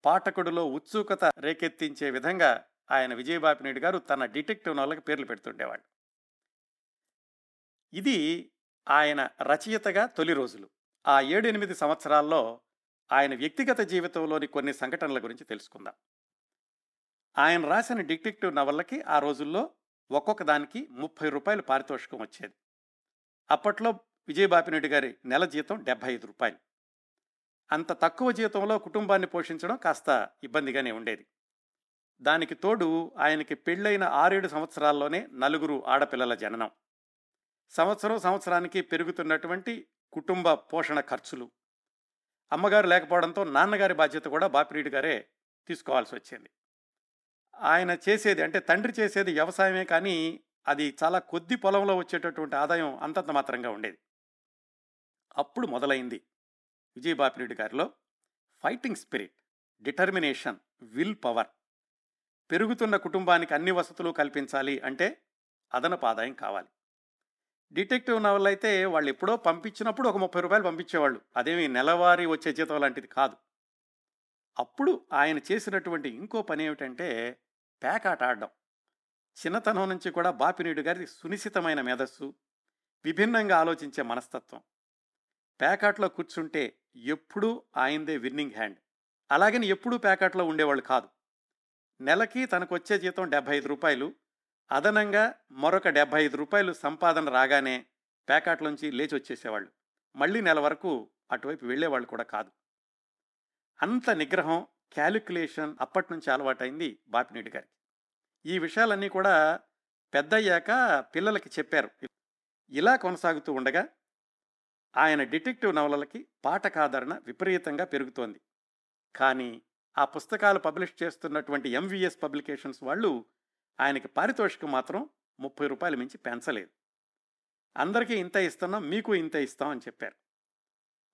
పాఠకుడిలో ఉత్సుకత రేకెత్తించే విధంగా ఆయన విజయబాపినేడు గారు తన డిటెక్టివ్ నవలకి పేర్లు పెడుతుండేవాడు ఇది ఆయన రచయితగా తొలి రోజులు. ఆ ఏడు ఎనిమిది సంవత్సరాల్లో ఆయన వ్యక్తిగత జీవితంలోని కొన్ని సంఘటనల గురించి తెలుసుకుందాం. ఆయన రాసిన డిటెక్టివ్ నవలకి ఆ రోజుల్లో ఒక్కొక్క దానికి ముప్పై రూపాయలు పారితోషికం వచ్చేది. అప్పట్లో విజయబాపిరెడ్డి గారి నెల జీతం డెబ్బై ఐదు రూపాయలు. అంత తక్కువ జీతంలో కుటుంబాన్ని పోషించడం కాస్త ఇబ్బందిగానే ఉండేది. దానికి తోడు ఆయనకి పెళ్ళైన ఆరేడు సంవత్సరాల్లోనే నలుగురు ఆడపిల్లల జననం. సంవత్సరం సంవత్సరానికి పెరుగుతున్నటువంటి కుటుంబ పోషణ ఖర్చులు. అమ్మగారు లేకపోవడంతో నాన్నగారి బాధ్యత కూడా బాపిరెడ్డి గారే తీసుకోవాల్సి వచ్చింది. ఆయన చేసేది అంటే తండ్రి చేసేది వ్యవసాయమే కానీ అది చాలా కొద్ది పొలంలో వచ్చేటటువంటి ఆదాయం అంతంత మాత్రంగా ఉండేది. అప్పుడు మొదలైంది విజయబాపిరెడ్డి గారిలో fighting spirit determination will power. పెరుగుతున్న కుటుంబానికి అన్ని వసతులు కల్పించాలి అంటే అదనపు ఆదాయం కావాలి. డిటెక్టివ్ నవల్ అయితే వాళ్ళు ఎప్పుడో పంపించినప్పుడు ఒక ముప్పై రూపాయలు పంపించేవాళ్ళు. అదేమి నెలవారీ వచ్చే జీతం లాంటిది కాదు. అప్పుడు ఆయన చేసినటువంటి ఇంకో పని ఏమిటంటే పేకాట ఆడడం. చిన్నతనం నుంచి కూడా బాపినీడు గారి సునిశ్చితమైన మేధస్సు విభిన్నంగా ఆలోచించే మనస్తత్వం. పేకాట్లో కూర్చుంటే ఎప్పుడూ ఆయనదే విన్నింగ్ హ్యాండ్. అలాగని ఎప్పుడూ పేకాట్లో ఉండేవాళ్ళు కాదు. నెలకి తనకు వచ్చే జీతం డెబ్బై ఐదు రూపాయలు. అదనంగా మరొక డెబ్బై ఐదు రూపాయలు సంపాదన రాగానే ప్యాకాట్లోంచి లేచి వచ్చేసేవాళ్ళు మళ్ళీ నెల వరకు అటువైపు వెళ్ళేవాళ్ళు కూడా కాదు. అంత నిగ్రహం క్యాలిక్యులేషన్ అప్పటి నుంచి అలవాటైంది బాపినీడి గారికి. ఈ విషయాలన్నీ కూడా పెద్దయ్యాక పిల్లలకి చెప్పారు. ఇలా కొనసాగుతూ ఉండగా ఆయన డిటెక్టివ్ నవలలకి పాఠకాదరణ విపరీతంగా పెరుగుతోంది. కానీ ఆ పుస్తకాలు పబ్లిష్ చేస్తున్నటువంటి ఎంవిఎస్ పబ్లికేషన్స్ వాళ్ళు ఆయనకి పారితోషికం మాత్రం ముప్పై రూపాయలు మించి పెంచలేదు. అందరికీ ఇంత ఇస్తున్నాం మీకు ఇంత ఇస్తాం అని చెప్పారు.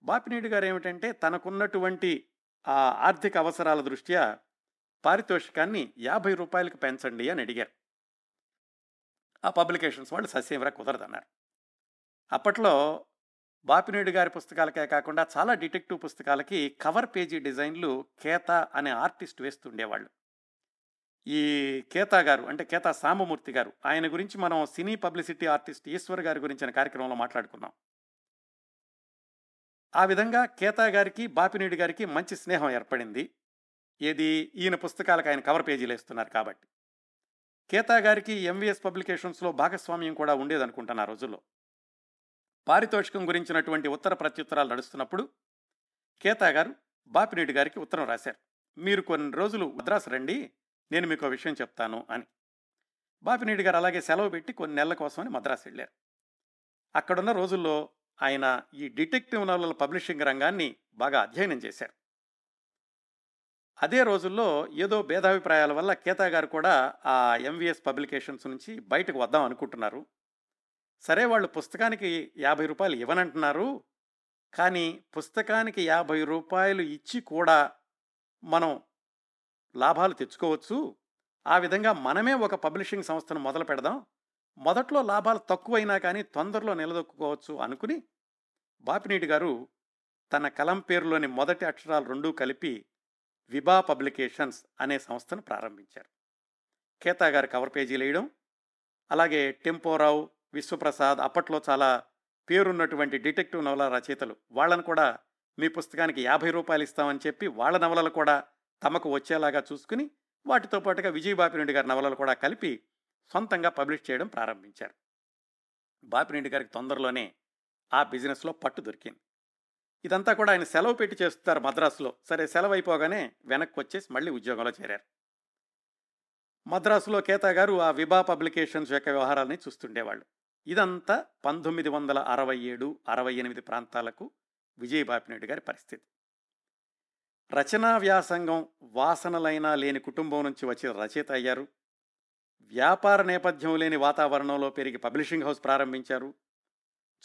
బాపినీడు గారు ఏమిటంటే తనకున్నటువంటి ఆ ఆర్థిక అవసరాల దృష్ట్యా పారితోషికాన్ని యాభై రూపాయలకు పెంచండి అని అడిగారు. ఆ పబ్లికేషన్స్ వాళ్ళు ససేవరా కుదరదన్నారు. అప్పట్లో బాపినేడు గారి పుస్తకాలకే కాకుండా చాలా డిటెక్టివ్ పుస్తకాలకి కవర్ పేజీ డిజైన్లు కేత అనే ఆర్టిస్ట్ వేస్తుండేవాళ్ళు ఈ కేతా గారు అంటే కేతా సామమూర్తి గారు ఆయన గురించి మనం సినీ పబ్లిసిటీ ఆర్టిస్ట్ ఈశ్వర్ గారి గురించిన కార్యక్రమంలో మాట్లాడుకున్నాం. ఆ విధంగా కేతా గారికి బాపినేడు గారికి మంచి స్నేహం ఏర్పడింది. ఏది ఈయన పుస్తకాలకు ఆయన కవర్ పేజీలు వేస్తున్నారు కాబట్టి. కేతా గారికి ఎంవిఎస్ పబ్లికేషన్స్లో భాగస్వామ్యం కూడా ఉండేదనుకుంటాను ఆ రోజుల్లో. పారితోషికం గురించినటువంటి ఉత్తర ప్రత్యుత్తరాలు నడుస్తున్నప్పుడు కేతా గారు బాపినేటి గారికి ఉత్తరం రాశారు. మీరు కొన్ని రోజులు మద్రాసు రండి నేను మీకు విషయం చెప్తాను అని. బాపినేటి గారు అలాగే సెలవు పెట్టి కొన్ని నెలల కోసమని మద్రాసు వెళ్ళారు. అక్కడున్న రోజుల్లో ఆయన ఈ డిటెక్టివ్ నవలల పబ్లిషింగ్ రంగాన్ని బాగా అధ్యయనం చేశారు. అదే రోజుల్లో ఏదో భేదాభిప్రాయాల వల్ల కేతా గారు కూడా ఆ ఎంవిఎస్ పబ్లికేషన్స్ నుంచి బయటకు వద్దాం అనుకుంటున్నారు. సరే వాళ్ళు పుస్తకానికి యాభై రూపాయలు ఇవ్వనంటున్నారు. కానీ పుస్తకానికి యాభై రూపాయలు ఇచ్చి కూడా మనం లాభాలు తెచ్చుకోవచ్చు. ఆ విధంగా మనమే ఒక పబ్లిషింగ్ సంస్థను మొదలు పెడదాం. మొదట్లో లాభాలు తక్కువైనా కానీ తొందరలో నిలదొక్కుకోవచ్చు అనుకుని బాపినీటి గారు తన కలం పేరులోని మొదటి అక్షరాలు రెండూ కలిపి విభా పబ్లికేషన్స్ అనే సంస్థను ప్రారంభించారు. కేతా గారు కవర్ పేజీలు వేయడం అలాగే టెంపోరావు విశ్వప్రసాద్ అప్పట్లో చాలా పేరున్నటువంటి డిటెక్టివ్ నవల రచయితలు. వాళ్ళను కూడా మీ పుస్తకానికి యాభై రూపాయలు ఇస్తామని చెప్పి వాళ్ళ నవలలు కూడా తమకు వచ్చేలాగా చూసుకుని వాటితో పాటుగా విజయబాపిరెడ్డి గారి నవలలు కూడా కలిపి సొంతంగా పబ్లిష్ చేయడం ప్రారంభించారు. బాపిరెడ్డి గారికి తొందరలోనే ఆ బిజినెస్లో పట్టు దొరికింది. ఇదంతా కూడా ఆయన సెలవు పెట్టి చేస్తారు మద్రాసులో. సరే సెలవు అయిపోగానే వెనక్కి వచ్చేసి మళ్ళీ ఉద్యోగంలో చేరారు. మద్రాసులో కేతా గారు ఆ విభా పబ్లికేషన్స్ యొక్క వ్యవహారాలని చూస్తుండేవాళ్ళు. ఇదంతా పంతొమ్మిది వందల అరవై ఏడు అరవై ఎనిమిది ప్రాంతాలకు విజయ్ గారి పరిస్థితి. రచనా వ్యాసంగం వాసనలైనా లేని కుటుంబం నుంచి వచ్చి రచయిత అయ్యారు. వ్యాపార నేపథ్యం లేని వాతావరణంలో పెరిగి పబ్లిషింగ్ హౌస్ ప్రారంభించారు.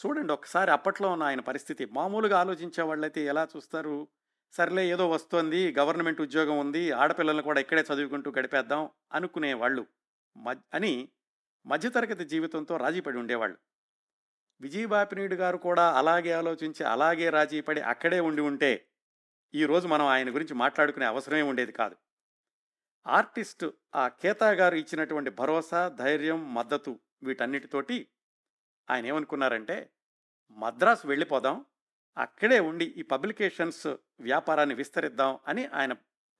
చూడండి ఒకసారి అప్పట్లో ఉన్న ఆయన పరిస్థితి. మామూలుగా ఆలోచించే వాళ్ళైతే ఎలా చూస్తారు? సర్లే ఏదో వస్తోంది గవర్నమెంట్ ఉద్యోగం ఉంది ఆడపిల్లలను కూడా ఇక్కడే చదువుకుంటూ గడిపేద్దాం అనుకునే వాళ్ళు అని మధ్యతరగతి జీవితంతో రాజీపడి ఉండేవాళ్ళు. విజయబాపినీయుడు గారు కూడా అలాగే ఆలోచించి అలాగే రాజీపడి అక్కడే ఉండి ఉంటే ఈరోజు మనం ఆయన గురించి మాట్లాడుకునే అవసరమే ఉండేది కాదు. ఆర్టిస్ట్ ఆ కేతా గారు ఇచ్చినటువంటి భరోసా ధైర్యం మద్దతు వీటన్నిటితోటి ఆయన ఏమనుకున్నారంటే మద్రాసు వెళ్ళిపోదాం అక్కడే ఉండి ఈ పబ్లికేషన్స్ వ్యాపారాన్ని విస్తరిద్దాం అని ఆయన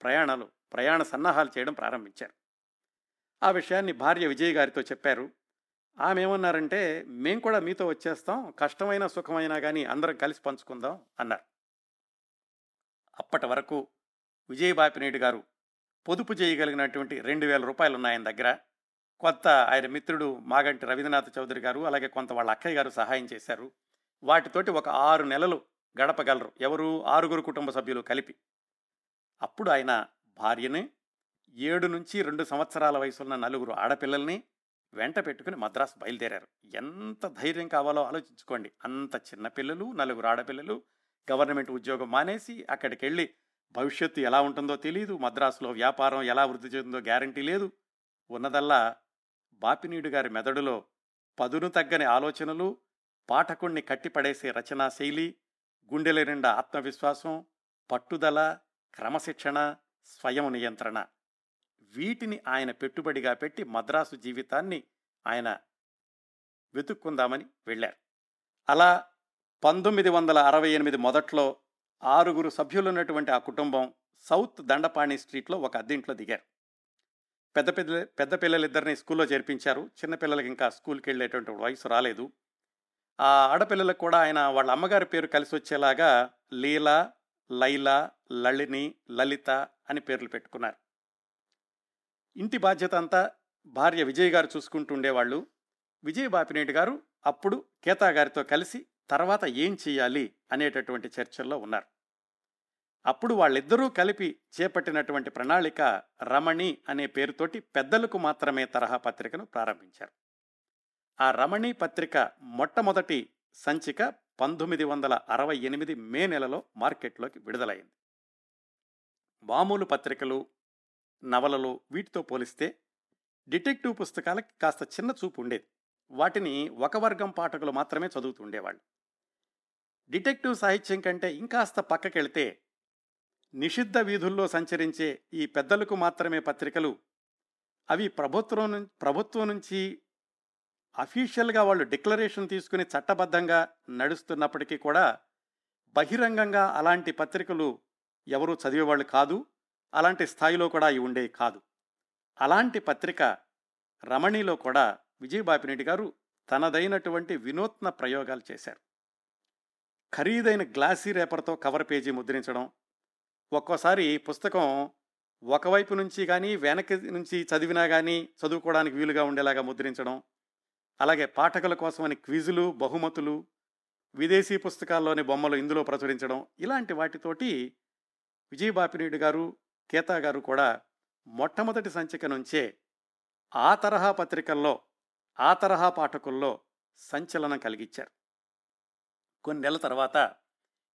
ప్రయాణాలు ప్రయాణ సన్నాహాలు చేయడం ప్రారంభించారు. ఆ విషయాన్ని భార్య విజయ్ గారితో చెప్పారు. ఆమె ఏమన్నారంటే మేము కూడా మీతో వచ్చేస్తాం కష్టమైన సుఖమైనా కానీ అందరం కలిసి పంచుకుందాం అన్నారు. అప్పటి వరకు విజయబాపినేడు గారు పొదుపు చేయగలిగినటువంటి రెండు వేల రూపాయలు ఉన్నాయి ఆయన దగ్గర కొత్త ఆయన మిత్రుడు మాగంటి రవీంద్రనాథ్ చౌదరి గారు అలాగే కొంత వాళ్ళ అక్కయ్య గారు సహాయం చేశారు. వాటితోటి ఒక ఆరు నెలలు గడపగలరు ఎవరు ఆరుగురు కుటుంబ సభ్యులు కలిపి. అప్పుడు ఆయన భార్యని ఏడు నుంచి రెండు సంవత్సరాల వయసున్న నలుగురు ఆడపిల్లల్ని వెంట పెట్టుకుని మద్రాసు బయలుదేరారు. ఎంత ధైర్యం కావాలో ఆలోచించుకోండి. అంత చిన్నపిల్లలు నలుగురు ఆడపిల్లలు గవర్నమెంట్ ఉద్యోగం మానేసి అక్కడికి వెళ్ళి భవిష్యత్తు ఎలా ఉంటుందో తెలియదు మద్రాసులో వ్యాపారం ఎలా వృద్ధి చెందుతుందో గ్యారంటీ లేదు. ఉన్నదల్లా బాపినీడు గారి మెదడులో పదును తగ్గని ఆలోచనలు పాఠకుణ్ణి కట్టిపడేసే రచనా శైలి గుండెల నిండా ఆత్మవిశ్వాసం పట్టుదల క్రమశిక్షణ స్వయం నియంత్రణ. వీటిని ఆయన పెట్టుబడిగా పెట్టి మద్రాసు జీవితాన్ని ఆయన వెతుక్కుందామని వెళ్ళారు. అలా పంతొమ్మిది వందల అరవై ఎనిమిది మొదట్లో ఆరుగురు సభ్యులున్నటువంటి ఆ కుటుంబం సౌత్ దండపాణి స్ట్రీట్లో ఒక అద్దెంట్లో దిగారు. పెద్ద పెద్ద పెద్ద పిల్లలిద్దరిని స్కూల్లో చేర్పించారు. చిన్నపిల్లలకి ఇంకా స్కూల్కి వెళ్ళేటువంటి వయసు రాలేదు. ఆ ఆడపిల్లలకు కూడా ఆయన వాళ్ళ అమ్మగారి పేరు కలిసి వచ్చేలాగా లీలా లైలా లళిని లలిత అని పేర్లు పెట్టుకున్నారు. ఇంటి బాధ్యత అంతా భార్య విజయ్ గారు చూసుకుంటుండేవాళ్ళు. విజయ్ బాపినేటి గారు అప్పుడు కేతా గారితో కలిసి తర్వాత ఏం చేయాలి అనేటటువంటి చర్చల్లో ఉన్నారు. అప్పుడు వాళ్ళిద్దరూ కలిపి చేపట్టినటువంటి ప్రణాళిక రమణి అనే పేరుతోటి పెద్దలకు మాత్రమే తరహా పత్రికను ప్రారంభించారు. ఆ రమణి పత్రిక మొట్టమొదటి సంచిక పంతొమ్మిది వందల అరవై ఎనిమిది మే నెలలో మార్కెట్లోకి విడుదలైంది. మామూలు పత్రికలు నవలలు వీటితో పోలిస్తే డిటెక్టివ్ పుస్తకాలకి కాస్త చిన్న చూపు ఉండేది. వాటిని ఒక వర్గం పాఠకులు మాత్రమే చదువుతుండేవాళ్ళు డిటెక్టివ్ సాహిత్యం కంటే ఇంకాస్త పక్కకెళ్తే నిషిద్ధ వీధుల్లో సంచరించే ఈ పెద్దలకు మాత్రమే పత్రికలు అవి ప్రభుత్వం ప్రభుత్వం నుంచి అఫీషియల్గా వాళ్ళు డిక్లరేషన్ తీసుకుని చట్టబద్ధంగా నడుస్తున్నప్పటికీ కూడా బహిరంగంగా అలాంటి పత్రికలు ఎవరూ చదివేవాళ్ళు కాదు. అలాంటి స్థాయిలో కూడా అవి ఉండేవి కాదు. అలాంటి పత్రిక రమణిలో కూడా విజయబాపిరెడ్డి గారు తనదైనటువంటి వినూత్న ప్రయోగాలు చేశారు. ఖరీదైన గ్లాసీ రేపర్తో కవర్ పేజీ ముద్రించడం ఒక్కోసారి పుస్తకం ఒకవైపు నుంచి కానీ వెనక నుంచి చదివినా కానీ చదువుకోవడానికి వీలుగా ఉండేలాగా ముద్రించడం అలాగే పాఠకుల కోసమని క్విజులు బహుమతులు విదేశీ పుస్తకాల్లోని బొమ్మలు ఇందులో ప్రచురించడం ఇలాంటి వాటితోటి విజయబాపినేడు గారు గీతా గారు కూడా మొట్టమొదటి సంచిక నుంచే ఆ తరహా పత్రికల్లో ఆ తరహా పాఠకుల్లో సంచలనం కలిగించారు కొన్ని నెలల తర్వాత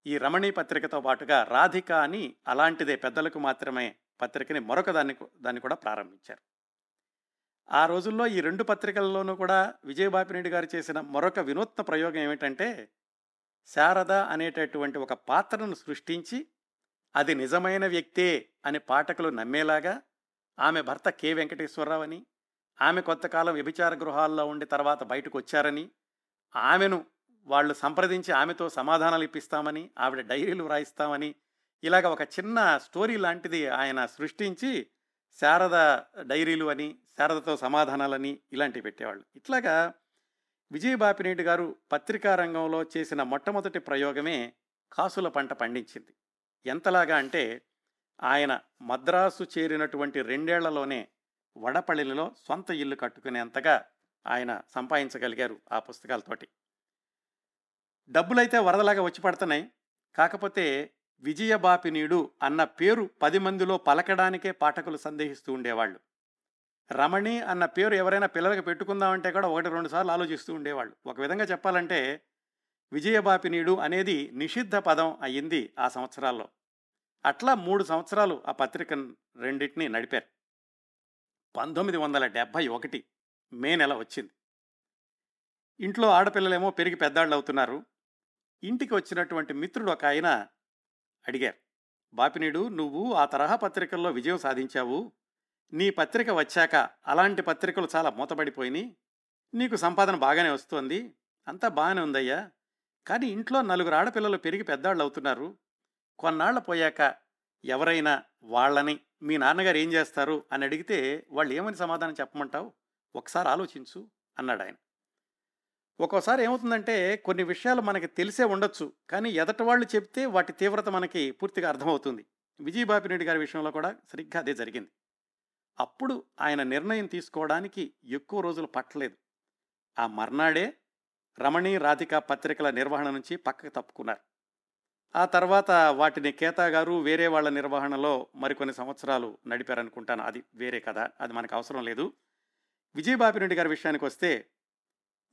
ఈ రమణి పత్రికతో పాటుగా రాధిక అని అలాంటిదే పెద్దలకు మాత్రమే పత్రికని మరొక దాన్ని దాన్ని కూడా ప్రారంభించారు. ఆ రోజుల్లో ఈ రెండు పత్రికల్లోనూ కూడా విజయబాపిరెడ్డి గారు చేసిన మరొక వినూత్న ప్రయోగం ఏమిటంటే శారద అనేటటువంటి ఒక పాత్రను సృష్టించి అది నిజమైన వ్యక్తే అని పాఠకులు నమ్మేలాగా ఆమె భర్త కె వెంకటేశ్వరరావు అని ఆమె కొంతకాలం వ్యభిచార గృహాల్లో ఉండి తర్వాత బయటకు వచ్చారని ఆమెను వాళ్ళు సంప్రదించి ఆమెతో సమాధానాలు ఇప్పిస్తామని ఆవిడ డైరీలు వ్రాయిస్తామని ఇలాగ ఒక చిన్న స్టోరీ లాంటిది ఆయన సృష్టించి శారద డైరీలు అని శారదతో సమాధానాలని ఇలాంటివి పెట్టేవాళ్ళు. ఇట్లాగా విజయబాపినేటి గారు పత్రికా రంగంలో చేసిన మొట్టమొదటి ప్రయోగమే కాసుల పంట పండించింది. ఎంతలాగా అంటే ఆయన మద్రాసు చేరినటువంటి రెండేళ్ళలోనే వడపల్లిలో సొంత ఇల్లు కట్టుకునేంతగా ఆయన సంపాదించగలిగారు ఆ పుస్తకాలతోటి. డబ్బులైతే వరదలాగా వచ్చి పడుతున్నాయి. కాకపోతే విజయబాపినీడు అన్న పేరు పది మందిలో పలకడానికే పాఠకులు సందేహిస్తూ ఉండేవాళ్ళు. రమణి అన్న పేరు ఎవరైనా పిల్లలకు పెట్టుకుందామంటే కూడా ఒకటి రెండు సార్లు ఆలోచిస్తూ ఉండేవాళ్ళు. ఒక విధంగా చెప్పాలంటే విజయబాపినీడు అనేది నిషిద్ధ పదం అయ్యింది ఆ సంవత్సరాల్లో. అట్లా మూడు సంవత్సరాలు ఆ పత్రిక రెండింటిని నడిపారు. పంతొమ్మిది వందల డెబ్భై ఒకటి మే నెల వచ్చింది. ఇంట్లో ఆడపిల్లలేమో పెరిగి పెద్దాళ్ళు అవుతున్నారు ఇంటికి వచ్చినటువంటి మిత్రుడు ఒక ఆయన అడిగారు బాపినీడు నువ్వు ఆ తరహా పత్రికల్లో విజయం సాధించావు. నీ పత్రిక వచ్చాక అలాంటి పత్రికలు చాలా మూతపడిపోయినాయి నీకు సంపాదన బాగానే వస్తోంది. అంతా బాగానే ఉందయ్యా. కానీ ఇంట్లో నలుగురు ఆడపిల్లలు పెరిగి పెద్దాళ్ళు అవుతున్నారు కొన్నాళ్ళ పోయాక ఎవరైనా వాళ్ళని మీ నాన్నగారు ఏం చేస్తారు? అని అడిగితే వాళ్ళు ఏమని సమాధానం చెప్పమంటావు? ఒకసారి ఆలోచించు అన్నాడు ఆయన ఒక్కోసారి ఏమవుతుందంటే కొన్ని విషయాలు మనకి తెలిసే ఉండొచ్చు కానీ ఎదటి వాళ్ళు చెప్తే వాటి తీవ్రత మనకి పూర్తిగా అర్థమవుతుంది. విజయబాపిరెడ్డి గారి విషయంలో కూడా సరిగ్గా అదే జరిగింది. అప్పుడు ఆయన నిర్ణయం తీసుకోవడానికి ఎక్కువ రోజులు పట్టలేదు. ఆ మర్నాడే రమణి రాధిక పత్రికల నిర్వహణ నుంచి పక్కకు తప్పుకున్నారు. ఆ తర్వాత వాటిని కేతా గారు వేరే వాళ్ళ నిర్వహణలో మరికొన్ని సంవత్సరాలు నడిపారనుకుంటాను. అది వేరే కథ అది మనకు అవసరం లేదు. విజయబాపిరెడ్డి గారి విషయానికి వస్తే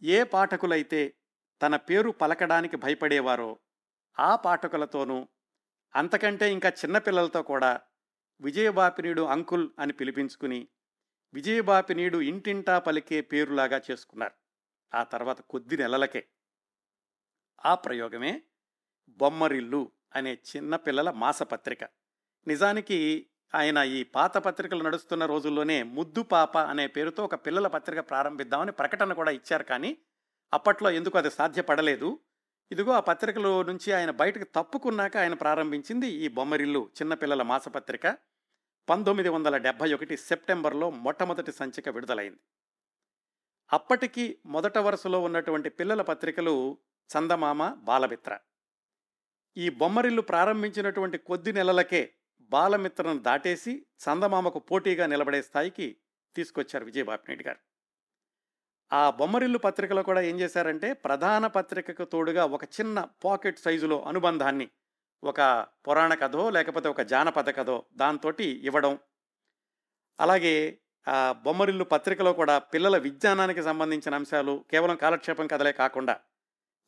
ఏ పాఠకులైతే తన పేరు పలకడానికి భయపడేవారో ఆ పాఠకులతోనూ అంతకంటే ఇంకా చిన్నపిల్లలతో కూడా విజయబాపినీడు అంకుల్ అని పిలిపించుకుని విజయబాపినీడు ఇంటింటా పలికే పేరులాగా చేసుకున్నారు. ఆ తర్వాత కొద్ది నెలలకే. ఆ ప్రయోగమే బొమ్మరిల్లు అనే చిన్న పిల్లల మాసపత్రిక. నిజానికి ఆయన ఈ పాత పత్రికలు నడుస్తున్న రోజుల్లోనే ముద్దు పాప అనే పేరుతో ఒక పిల్లల పత్రిక ప్రారంభిద్దామని ప్రకటన కూడా ఇచ్చారు కానీ అప్పట్లో ఎందుకు అది సాధ్యపడలేదు? ఇదిగో ఆ పత్రికలో నుంచి ఆయన బయటకు తప్పుకున్నాక ఆయన ప్రారంభించింది ఈ బొమ్మరిల్లు చిన్నపిల్లల మాసపత్రిక. పంతొమ్మిది వందల డెబ్భై ఒకటి సెప్టెంబర్లో మొట్టమొదటి సంచిక విడుదలైంది. అప్పటికి మొదట వరుసలో ఉన్నటువంటి పిల్లల పత్రికలు చందమామ బాలమిత్ర. ఈ బొమ్మరిల్లు ప్రారంభించినటువంటి కొద్ది నెలలకే బాలమిత్రను దాటేసి చందమామకు పోటీగా నిలబడే స్థాయికి తీసుకొచ్చారు విజయబాపిరెడ్డి గారు. ఆ బొమ్మరిల్లు పత్రికలో కూడా ఏం చేశారంటే ప్రధాన పత్రికకు తోడుగా ఒక చిన్న పాకెట్ సైజులో అనుబంధాన్ని ఒక పురాణ కథో లేకపోతే ఒక జానపద కథో దాంతో ఇవ్వడం అలాగే బొమ్మరిల్లు పత్రికలో కూడా పిల్లల విజ్ఞానానికి సంబంధించిన అంశాలు కేవలం కాలక్షేపం కథలే కాకుండా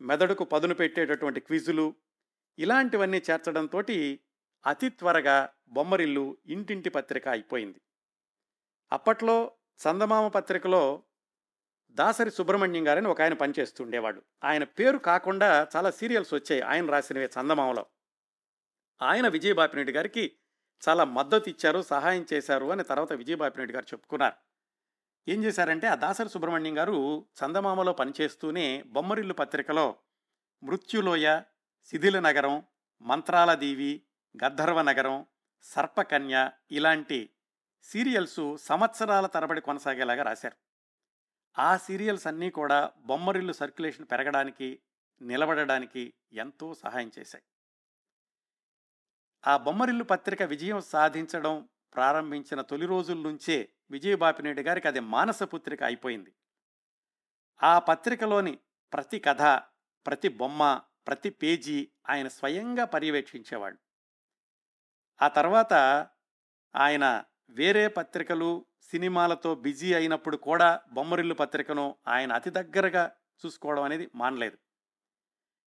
మెదడుకు పదును పెట్టేటటువంటి క్విజులు ఇలాంటివన్నీ చేర్చడంతో అతి త్వరగా బొమ్మరిల్లు ఇంటింటి పత్రిక అయిపోయింది. అప్పట్లో చందమామ పత్రికలో దాసరి సుబ్రహ్మణ్యం గారని ఒక ఆయన పనిచేస్తుండేవాడు ఆయన పేరు కాకుండా చాలా సీరియల్స్ వచ్చాయి ఆయన రాసినవి చందమామలో. ఆయన విజయబాపిరెడ్డి గారికి చాలా మద్దతు ఇచ్చారు సహాయం చేశారు అని తర్వాత విజయబాపిరెడ్డి గారు చెప్పుకున్నారు. ఏం చేశారంటే ఆ దాసరి సుబ్రహ్మణ్యం గారు చందమామలో పనిచేస్తూనే బొమ్మరిల్లు పత్రికలో మృత్యులోయ శిథిల నగరం మంత్రాల దీవి గద్ధర్వ నగరం సర్పకన్య ఇలాంటి సీరియల్స్ సంవత్సరాల తరబడి కొనసాగేలాగా రాశారు. ఆ సీరియల్స్ అన్నీ కూడా బొమ్మరిల్లు సర్క్యులేషన్ పెరగడానికి నిలబడడానికి ఎంతో సహాయం చేశాయి. ఆ బొమ్మరిల్లు పత్రిక విజయం సాధించడం ప్రారంభించిన తొలి రోజుల నుంచే విజయబాపినేడు గారికి అది మానస పుత్రిక అయిపోయింది. ఆ పత్రికలోని ప్రతి కథ ప్రతి బొమ్మ ప్రతి పేజీ ఆయన స్వయంగా పర్యవేక్షించేవాడు ఆ తర్వాత ఆయన వేరే పత్రికలు సినిమాలతో బిజీ అయినప్పుడు కూడా బొమ్మరిల్లు పత్రికను ఆయన అతి దగ్గరగా చూసుకోవడం అనేది మానలేదు.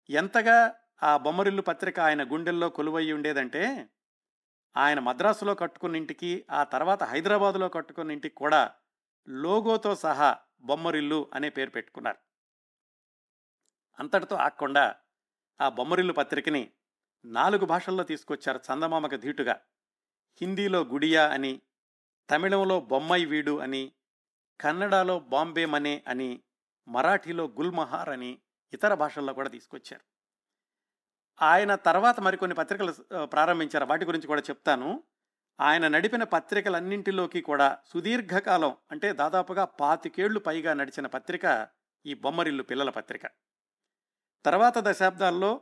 ఎంతగా ఆ బొమ్మరిల్లు పత్రిక ఆయన గుండెల్లో కొలువయ్యి ఉండేదంటే ఆయన మద్రాసులో కట్టుకున్న ఇంటికి ఆ తర్వాత హైదరాబాదులో కట్టుకున్న ఇంటికి కూడా లోగోతో సహా బొమ్మరిల్లు అనే పేరు పెట్టుకున్నారు. అంతటితో ఆకుండా ఆ బొమ్మరిల్లు పత్రికని నాలుగు భాషల్లో తీసుకొచ్చారు చందమామకు ధీటుగా. హిందీలో గుడియా అని తమిళంలో బొమ్మై వీడు అని కన్నడలో బాంబే మనే అని మరాఠీలో గుల్మహార్ అని ఇతర భాషల్లో కూడా తీసుకొచ్చారు. ఆయన తర్వాత మరికొన్ని పత్రికలు ప్రారంభించారు. వాటి గురించి కూడా చెప్తాను. ఆయన నడిపిన పత్రికలన్నింటిలోకి కూడా సుదీర్ఘకాలం అంటే దాదాపుగా పాతికేళ్ళు పైగా నడిచిన పత్రిక ఈ బొమ్మరిల్లు పిల్లల పత్రిక. తర్వాత దశాబ్దాల్లో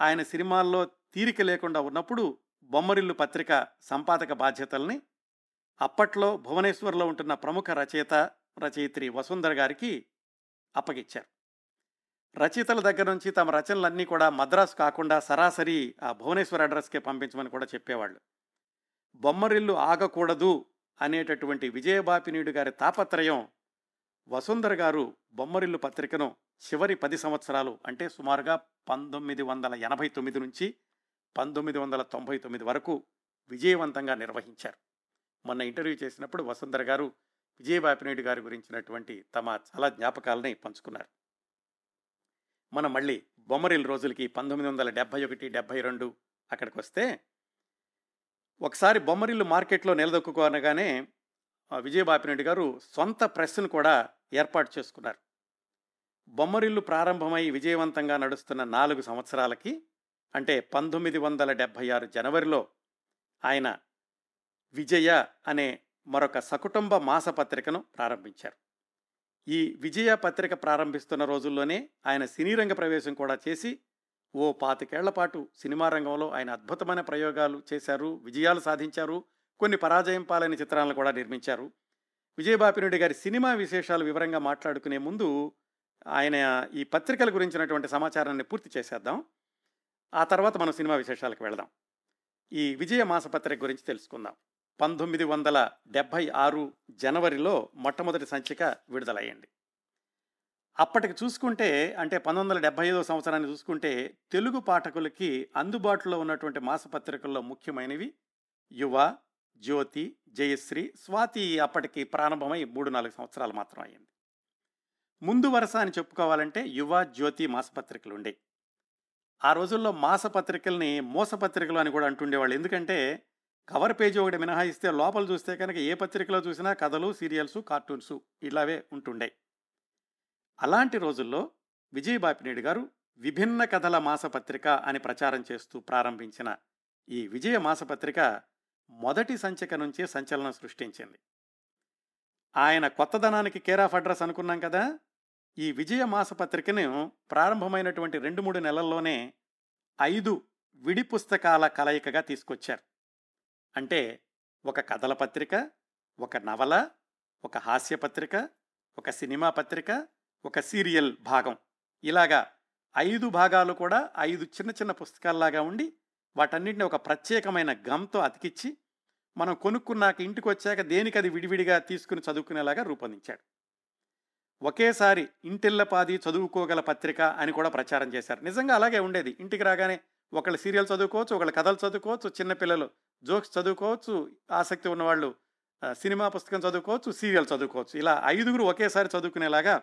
ఆయన సినిమాల్లో తీరిక లేకుండా ఉన్నప్పుడు బొమ్మరిల్లు పత్రిక సంపాదక బాధ్యతల్ని అప్పట్లో భువనేశ్వర్లో ఉంటున్న ప్రముఖ రచయిత రచయిత్రి వసుంధర గారికి అప్పగిచ్చారు. రచయితల దగ్గర నుంచి తమ రచనలన్నీ కూడా మద్రాసు కాకుండా సరాసరి ఆ భువనేశ్వర్ అడ్రస్కే పంపించమని కూడా చెప్పేవాళ్ళు. బొమ్మరిల్లు ఆగకూడదు అనేటటువంటి విజయబాపినీయుడు గారి తాపత్రయం వసుంధర గారు బొమ్మరిల్లు పత్రికను చివరి పది సంవత్సరాలు అంటే సుమారుగా పంతొమ్మిది వందల ఎనభై తొమ్మిది నుంచి పంతొమ్మిది వందల తొంభై తొమ్మిది వరకు విజయవంతంగా నిర్వహించారు. మొన్న ఇంటర్వ్యూ చేసినప్పుడు వసుంధర గారు విజయబాపినేడు గారి గురించినటువంటి తమ చాలా జ్ఞాపకాలని పంచుకున్నారు. మనం మళ్ళీ బొమ్మరిల్ రోజులకి పంతొమ్మిది వందల డెబ్భై ఒకటి డెబ్భై రెండు అక్కడికి వస్తే ఒకసారి బొమ్మరిల్లు మార్కెట్లో నిలదొక్కుకోనగానే ఆ, విజయబాపిరెడ్డి గారు సొంత ప్రెస్ను కూడా ఏర్పాటు చేసుకున్నారు. బొమ్మరిల్లు ప్రారంభమై విజయవంతంగా నడుస్తున్న నాలుగు సంవత్సరాలకి అంటే పంతొమ్మిది వందల డెబ్భై ఆరు జనవరిలో ఆయన విజయ అనే మరొక సకుటుంబ మాసపత్రికను ప్రారంభించారు. ఈ విజయ పత్రిక ప్రారంభిస్తున్న రోజుల్లోనే ఆయన సినీ రంగ ప్రవేశం కూడా చేసి ఓ పాతికేళ్ళ పాటు సినిమా రంగంలో ఆయన అద్భుతమైన ప్రయోగాలు చేశారు విజయాలు సాధించారు కొన్ని పరాజయం పాలైన చిత్రాలను కూడా నిర్మించారు. విజయబాపినుడి గారి సినిమా విశేషాలు వివరంగా మాట్లాడుకునే ముందు ఆయన ఈ పత్రికల గురించినటువంటి సమాచారాన్ని పూర్తి చేసేద్దాం. ఆ తర్వాత మనం సినిమా విశేషాలకు వెళదాం. ఈ విజయ మాసపత్రిక గురించి తెలుసుకుందాం. పంతొమ్మిది వందల డెబ్భై ఆరు జనవరిలో మొట్టమొదటి సంచిక విడుదలయ్యింది. అప్పటికి చూసుకుంటే అంటే పంతొమ్మిది వందల డెబ్బై ఐదో సంవత్సరాన్ని చూసుకుంటే తెలుగు పాఠకులకి అందుబాటులో ఉన్నటువంటి మాసపత్రికల్లో ముఖ్యమైనవి యువ జ్యోతి జయశ్రీ స్వాతి అప్పటికి ప్రారంభమై మూడు నాలుగు సంవత్సరాలు మాత్రం అయ్యింది. ముందు వరుస అని చెప్పుకోవాలంటే యువ జ్యోతి మాసపత్రికలు ఉండే ఆ రోజుల్లో మాసపత్రికల్ని మోసపత్రికలు అని కూడా అంటుండేవాళ్ళు. ఎందుకంటే కవర్ పేజీ ఒకటి మినహాయిస్తే లోపల చూస్తే కనుక ఏ పత్రికలో చూసినా కథలు సీరియల్స్ కార్టూన్స్ ఇలావే ఉంటుండే. అలాంటి రోజుల్లో విజయ్ బాపినేడు గారు విభిన్న కథల మాసపత్రిక అని ప్రచారం చేస్తూ ప్రారంభించిన ఈ విజయ మాసపత్రిక మొదటి సంచిక నుంచే సంచలనం సృష్టించింది. ఆయన కొత్తదనానికి కేర్ ఆఫ్ అడ్రస్ అనుకున్నాం కదా? ఈ విజయ మాసపత్రికను ప్రారంభమైనటువంటి రెండు మూడు నెలల్లోనే ఐదు విడి పుస్తకాల కలయికగా తీసుకొచ్చారు. అంటే ఒక కథల పత్రిక ఒక నవల ఒక హాస్య పత్రిక ఒక సినిమా పత్రిక ఒక సీరియల్ భాగం. ఇలాగా ఐదు భాగాలు కూడా ఐదు చిన్న చిన్న పుస్తకాల్లాగా ఉండి వాటన్నిటిని ఒక ప్రత్యేకమైన గమ్తో అతికిచ్చి మనం కొనుక్కున్నాక ఇంటికి వచ్చాక దేనికి అది విడివిడిగా తీసుకుని చదువుకునేలాగా రూపొందించాడు. ఒకేసారి ఇంటిల్లపాది చదువుకోగల పత్రిక అని కూడా ప్రచారం చేశారు. నిజంగా అలాగే ఉండేది. ఇంటికి రాగానే ఒకళ్ళు సీరియల్ చదువుకోవచ్చు ఒకళ్ళు కథలు చదువుకోవచ్చు చిన్నపిల్లలు జోక్స్ చదువుకోవచ్చు ఆసక్తి ఉన్నవాళ్ళు సినిమా పుస్తకం చదువుకోవచ్చు సీరియల్ చదువుకోవచ్చు. ఇలా ఐదుగురు ఒకేసారి చదువుకునేలాగా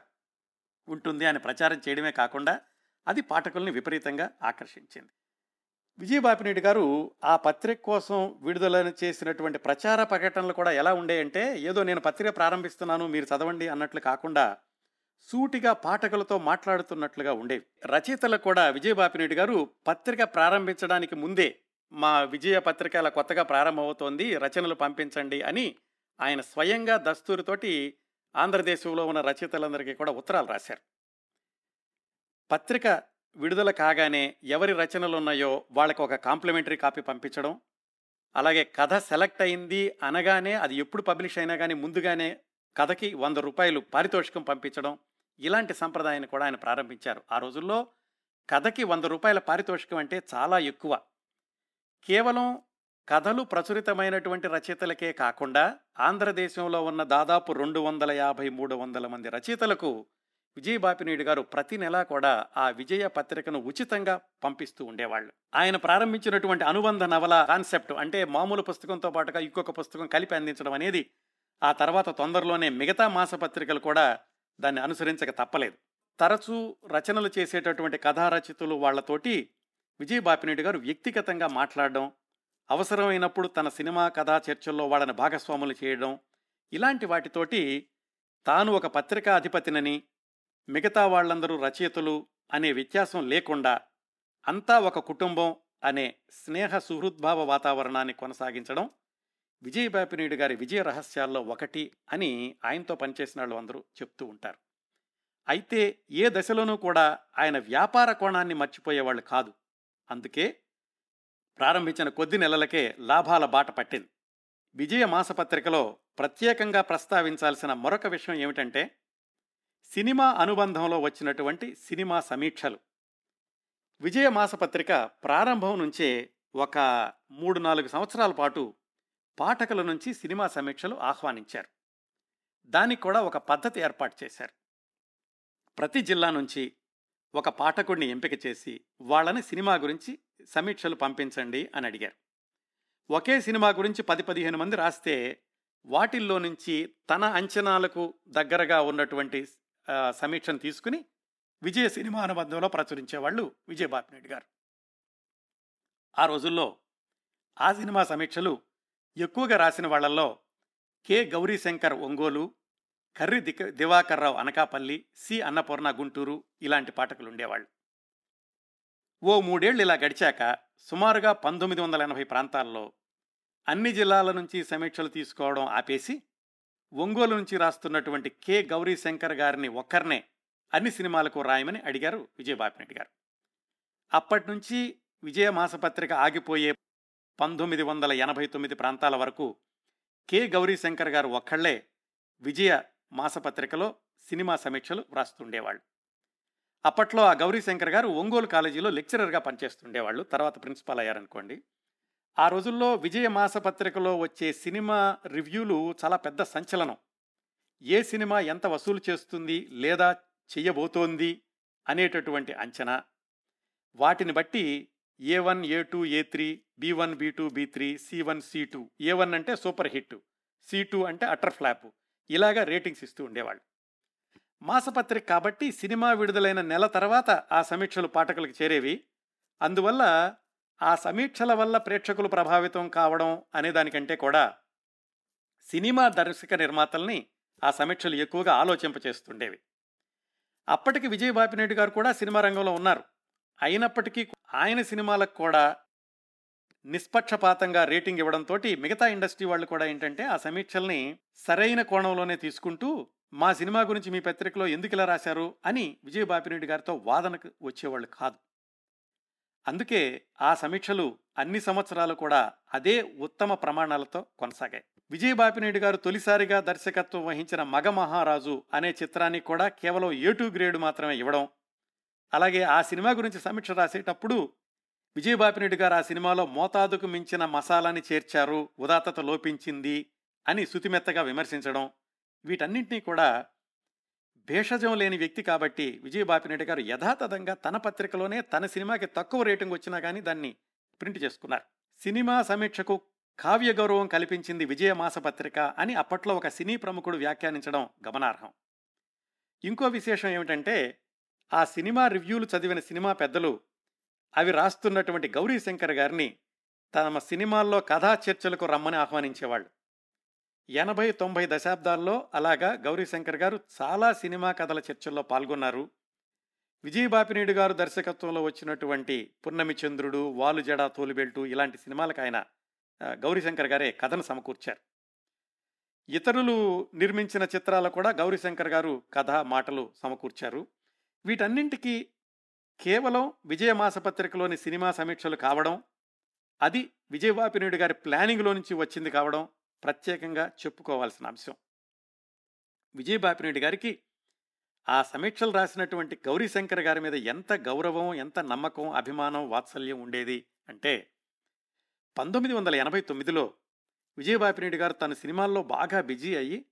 ఉంటుంది అని ప్రచారం చేయడమే కాకుండా అది పాఠకుల్ని విపరీతంగా ఆకర్షించింది. విజయబాపినేటి గారు ఆ పత్రిక కోసం విడుదల చేసినటువంటి ప్రచార ప్రకటనలు కూడా ఎలా ఉండేయంటే ఏదో నేను పత్రిక ప్రారంభిస్తున్నాను మీరు చదవండి అన్నట్లు కాకుండా సూటిగా పాఠకులతో మాట్లాడుతున్నట్లుగా ఉండేవి. రచయితలకు కూడా విజయబాపినేటి గారు పత్రిక ప్రారంభించడానికి ముందే మా విజయ పత్రిక కొత్తగా ప్రారంభమవుతోంది రచనలు పంపించండి అని ఆయన స్వయంగా దస్తూరితోటి ఆంధ్రదేశంలో ఉన్న రచయితలందరికీ కూడా ఉత్తరాలు రాశారు. పత్రిక విడుదల కాగానే ఎవరి రచనలు ఉన్నాయో వాళ్ళకి ఒక కాంప్లిమెంటరీ కాపీ పంపించడం అలాగే కథ సెలెక్ట్ అయింది అనగానే అది ఎప్పుడు పబ్లిష్ అయినా కానీ ముందుగానే కథకి వంద రూపాయలు పారితోషికం పంపించడం ఇలాంటి సంప్రదాయాన్ని కూడా ఆయన ప్రారంభించారు. ఆ రోజుల్లో కథకి వంద రూపాయల పారితోషికం అంటే చాలా ఎక్కువ. కేవలం కథలు ప్రచురితమైనటువంటి రచయితలకే కాకుండా ఆంధ్రదేశంలో ఉన్న దాదాపు రెండు వందల యాభై మూడు వందల మంది రచయితలకు విజయబాపినీడు గారు ప్రతి నెలా కూడా ఆ విజయ పత్రికను ఉచితంగా పంపిస్తూ ఉండేవాళ్ళు. ఆయన ప్రారంభించినటువంటి అనుబంధ నవల కాన్సెప్ట్ అంటే మామూలు పుస్తకంతో పాటుగా ఇంకొక పుస్తకం కలిపి అందించడం అనేది ఆ తర్వాత తొందరలోనే మిగతా మాసపత్రికలు కూడా దాన్ని అనుసరించక తప్పలేదు. తరచూ రచనలు చేసేటటువంటి కథా వాళ్ళతోటి విజయ్ విజయబాపినీడు గారు వ్యక్తిగతంగా మాట్లాడడం అవసరమైనప్పుడు తన సినిమా కథా చర్చల్లో వాళ్ళని భాగస్వాములు చేయడం ఇలాంటి వాటితోటి తాను ఒక పత్రికా అధిపతినని మిగతా వాళ్ళందరూ రచయితలు అనే వ్యత్యాసం లేకుండా అంతా ఒక కుటుంబం అనే స్నేహ సుహృద్భావ వాతావరణాన్ని కొనసాగించడం విజయబాపినీడు గారి విజయ రహస్యాల్లో ఒకటి అని ఆయనతో పనిచేసిన వాళ్ళు అందరూ చెప్తూ ఉంటారు. అయితే ఏ దశలోనూ కూడా ఆయన వ్యాపార కోణాన్ని మర్చిపోయేవాళ్ళు కాదు. అందుకే ప్రారంభించిన కొద్ది నెలలకే లాభాల బాట పట్టింది. విజయ మాసపత్రికలో ప్రత్యేకంగా ప్రస్తావించాల్సిన మరొక విషయం ఏమిటంటే సినిమా అనుబంధంలో వచ్చినటువంటి సినిమా సమీక్షలు. విజయ మాసపత్రిక ప్రారంభం నుంచే ఒక మూడు నాలుగు సంవత్సరాల పాటు పాఠకుల నుంచి సినిమా సమీక్షలు ఆహ్వానించారు. దానికి కూడా ఒక పద్ధతి ఏర్పాటు చేశారు. ప్రతి జిల్లా నుంచి ఒక పాఠకుడిని ఎంపిక చేసి వాళ్ళని సినిమా గురించి సమీక్షలు పంపించండి అని అడిగారు. ఒకే సినిమా గురించి పది పదిహేను మంది రాస్తే వాటిల్లో నుంచి తన అంచనాలకు దగ్గరగా ఉన్నటువంటి సమీక్షను తీసుకుని విజయ సినిమా అనుబంధంలో ప్రచురించేవాళ్ళు విజయబాపిరెడ్డి గారు. ఆ రోజుల్లో ఆ సినిమా సమీక్షలు ఎక్కువగా రాసిన వాళ్ళల్లో కె. గౌరీశంకర్ ఒంగోలు కర్రి దిక దివాకర్రావు అనకాపల్లి సి. అన్నపూర్ణ గుంటూరు ఇలాంటి పాఠకులు ఉండేవాళ్ళు ఓ మూడేళ్ళు ఇలా గడిచాక సుమారుగా పంతొమ్మిది వందల ఎనభై ప్రాంతాల్లో అన్ని జిల్లాల నుంచి సమీక్షలు తీసుకోవడం ఆపేసి ఒంగోలు నుంచి రాస్తున్నటువంటి కె. గౌరీశంకర్ గారిని ఒక్కరినే అన్ని సినిమాలకు రాయమని అడిగారు విజయబాపిరెడ్డి గారు. అప్పటి నుంచి విజయ మాసపత్రిక ఆగిపోయే పంతొమ్మిది వందల ఎనభై తొమ్మిది ప్రాంతాల వరకు కె. గౌరీశంకర్ గారు ఒక్కళ్ళే విజయ మాసపత్రికలో సినిమా సమీక్షలు వ్రాస్తుండేవాళ్ళు. అప్పట్లో ఆ గౌరీశంకర్ గారు ఒంగోలు కాలేజీలో లెక్చరర్గా పనిచేస్తుండేవాళ్ళు తర్వాత ప్రిన్సిపాల్ అయ్యారనుకోండి. ఆ రోజుల్లో విజయ మాసపత్రికలో వచ్చే సినిమా రివ్యూలు చాలా పెద్ద సంచలనం. ఏ సినిమా ఎంత వసూలు చేస్తుంది లేదా చెయ్యబోతోంది అనేటటువంటి అంచనా. వాటిని బట్టి A one A two A three B one B two B three C one C two A one అంటే సూపర్ హిట్ సి టూ అంటే అటర్ ఫ్లాప్ ఇలాగా రేటింగ్స్ ఇస్తూ ఉండేవాళ్ళు. మాసపత్రిక కాబట్టి సినిమా విడుదలైన నెల తర్వాత ఆ సమీక్షలు పాఠకులకు చేరేవి. అందువల్ల ఆ సమీక్షల వల్ల ప్రేక్షకులు ప్రభావితం కావడం అనే దానికంటే కూడా సినిమా దర్శక నిర్మాతల్ని ఆ సమీక్షలు ఎక్కువగా ఆలోచింపచేస్తుండేవి అప్పటికి విజయ్ బాపినేటి గారు కూడా సినిమా రంగంలో ఉన్నారు. అయినప్పటికీ ఆయన సినిమాలకు కూడా నిష్పక్షపాతంగా రేటింగ్ ఇవ్వడంతో మిగతా ఇండస్ట్రీ వాళ్ళు కూడా ఏంటంటే ఆ సమీక్షల్ని సరైన కోణంలోనే తీసుకుంటూ మా సినిమా గురించి మీ పత్రికలో ఎందుకు ఇలా రాశారు? అని విజయ బాపిరెడ్డి గారితో వాదనకు వచ్చేవాళ్ళు కాదు. అందుకే ఆ సమీక్షలు అన్ని సంవత్సరాలు కూడా అదే ఉత్తమ ప్రమాణాలతో కొనసాగాయి. విజయ బాపిరెడ్డి గారు తొలిసారిగా దర్శకత్వం వహించిన మగ మహారాజు అనే చిత్రానికి కూడా కేవలం ఏ టూ గ్రేడ్ మాత్రమే ఇవ్వడం అలాగే ఆ సినిమా గురించి సమీక్ష రాసేటప్పుడు విజయబాపిరెడ్డి గారు ఆ సినిమాలో మోతాదుకు మించిన మసాలాని చేర్చారు ఉదాత్తత లోపించింది అని శుతిమెత్తగా విమర్శించడం వీటన్నింటినీ కూడా భేషజం లేని వ్యక్తి కాబట్టి విజయబాపిరెడ్డి గారు యథాతథంగా తన పత్రికలోనే తన సినిమాకి తక్కువ రేటింగ్ వచ్చినా కానీ దాన్ని ప్రింట్ చేసుకున్నారు. సినిమా సమీక్షకు కావ్య గౌరవం కల్పించింది విజయ మాసపత్రిక అని అప్పట్లో ఒక సినీ ప్రముఖుడు వ్యాఖ్యానించడం గమనార్హం. ఇంకో విశేషం ఏమిటంటే ఆ సినిమా రివ్యూలు చదివిన సినిమా పెద్దలు అవి రాస్తున్నటువంటి గౌరీశంకర్ గారిని తమ సినిమాల్లో కథా చర్చలకు రమ్మని ఆహ్వానించేవాళ్ళు. ఎనభై తొంభై దశాబ్దాల్లో అలాగా గౌరీశంకర్ గారు చాలా సినిమా కథల చర్చల్లో పాల్గొన్నారు. విజయబాపినేడు గారు దర్శకత్వంలో వచ్చినటువంటి పున్నమి చంద్రుడు వాలు జడ తోలుబెల్టు ఇలాంటి సినిమాలకు ఆయన గౌరీశంకర్ గారే కథను సమకూర్చారు. ఇతరులు నిర్మించిన చిత్రాలు కూడా గౌరీశంకర్ గారు కథ మాటలు సమకూర్చారు. వీటన్నింటికీ కేవలం విజయ మాసపత్రికలోని సినిమా సమీక్షలు కావడం అది విజయవాపినేడు గారి ప్లానింగ్లో నుంచి వచ్చింది కావడం ప్రత్యేకంగా చెప్పుకోవాల్సిన అంశం. విజయబాపినేడు గారికి ఆ సమీక్షలు రాసినటువంటి గౌరీశంకర్ గారి మీద ఎంత గౌరవం ఎంత నమ్మకం అభిమానం వాత్సల్యం ఉండేది అంటే పంతొమ్మిది వందల ఎనభై తొమ్మిదిలో విజయబాపినేడు గారు తన సినిమాల్లో బాగా బిజీ అయ్యి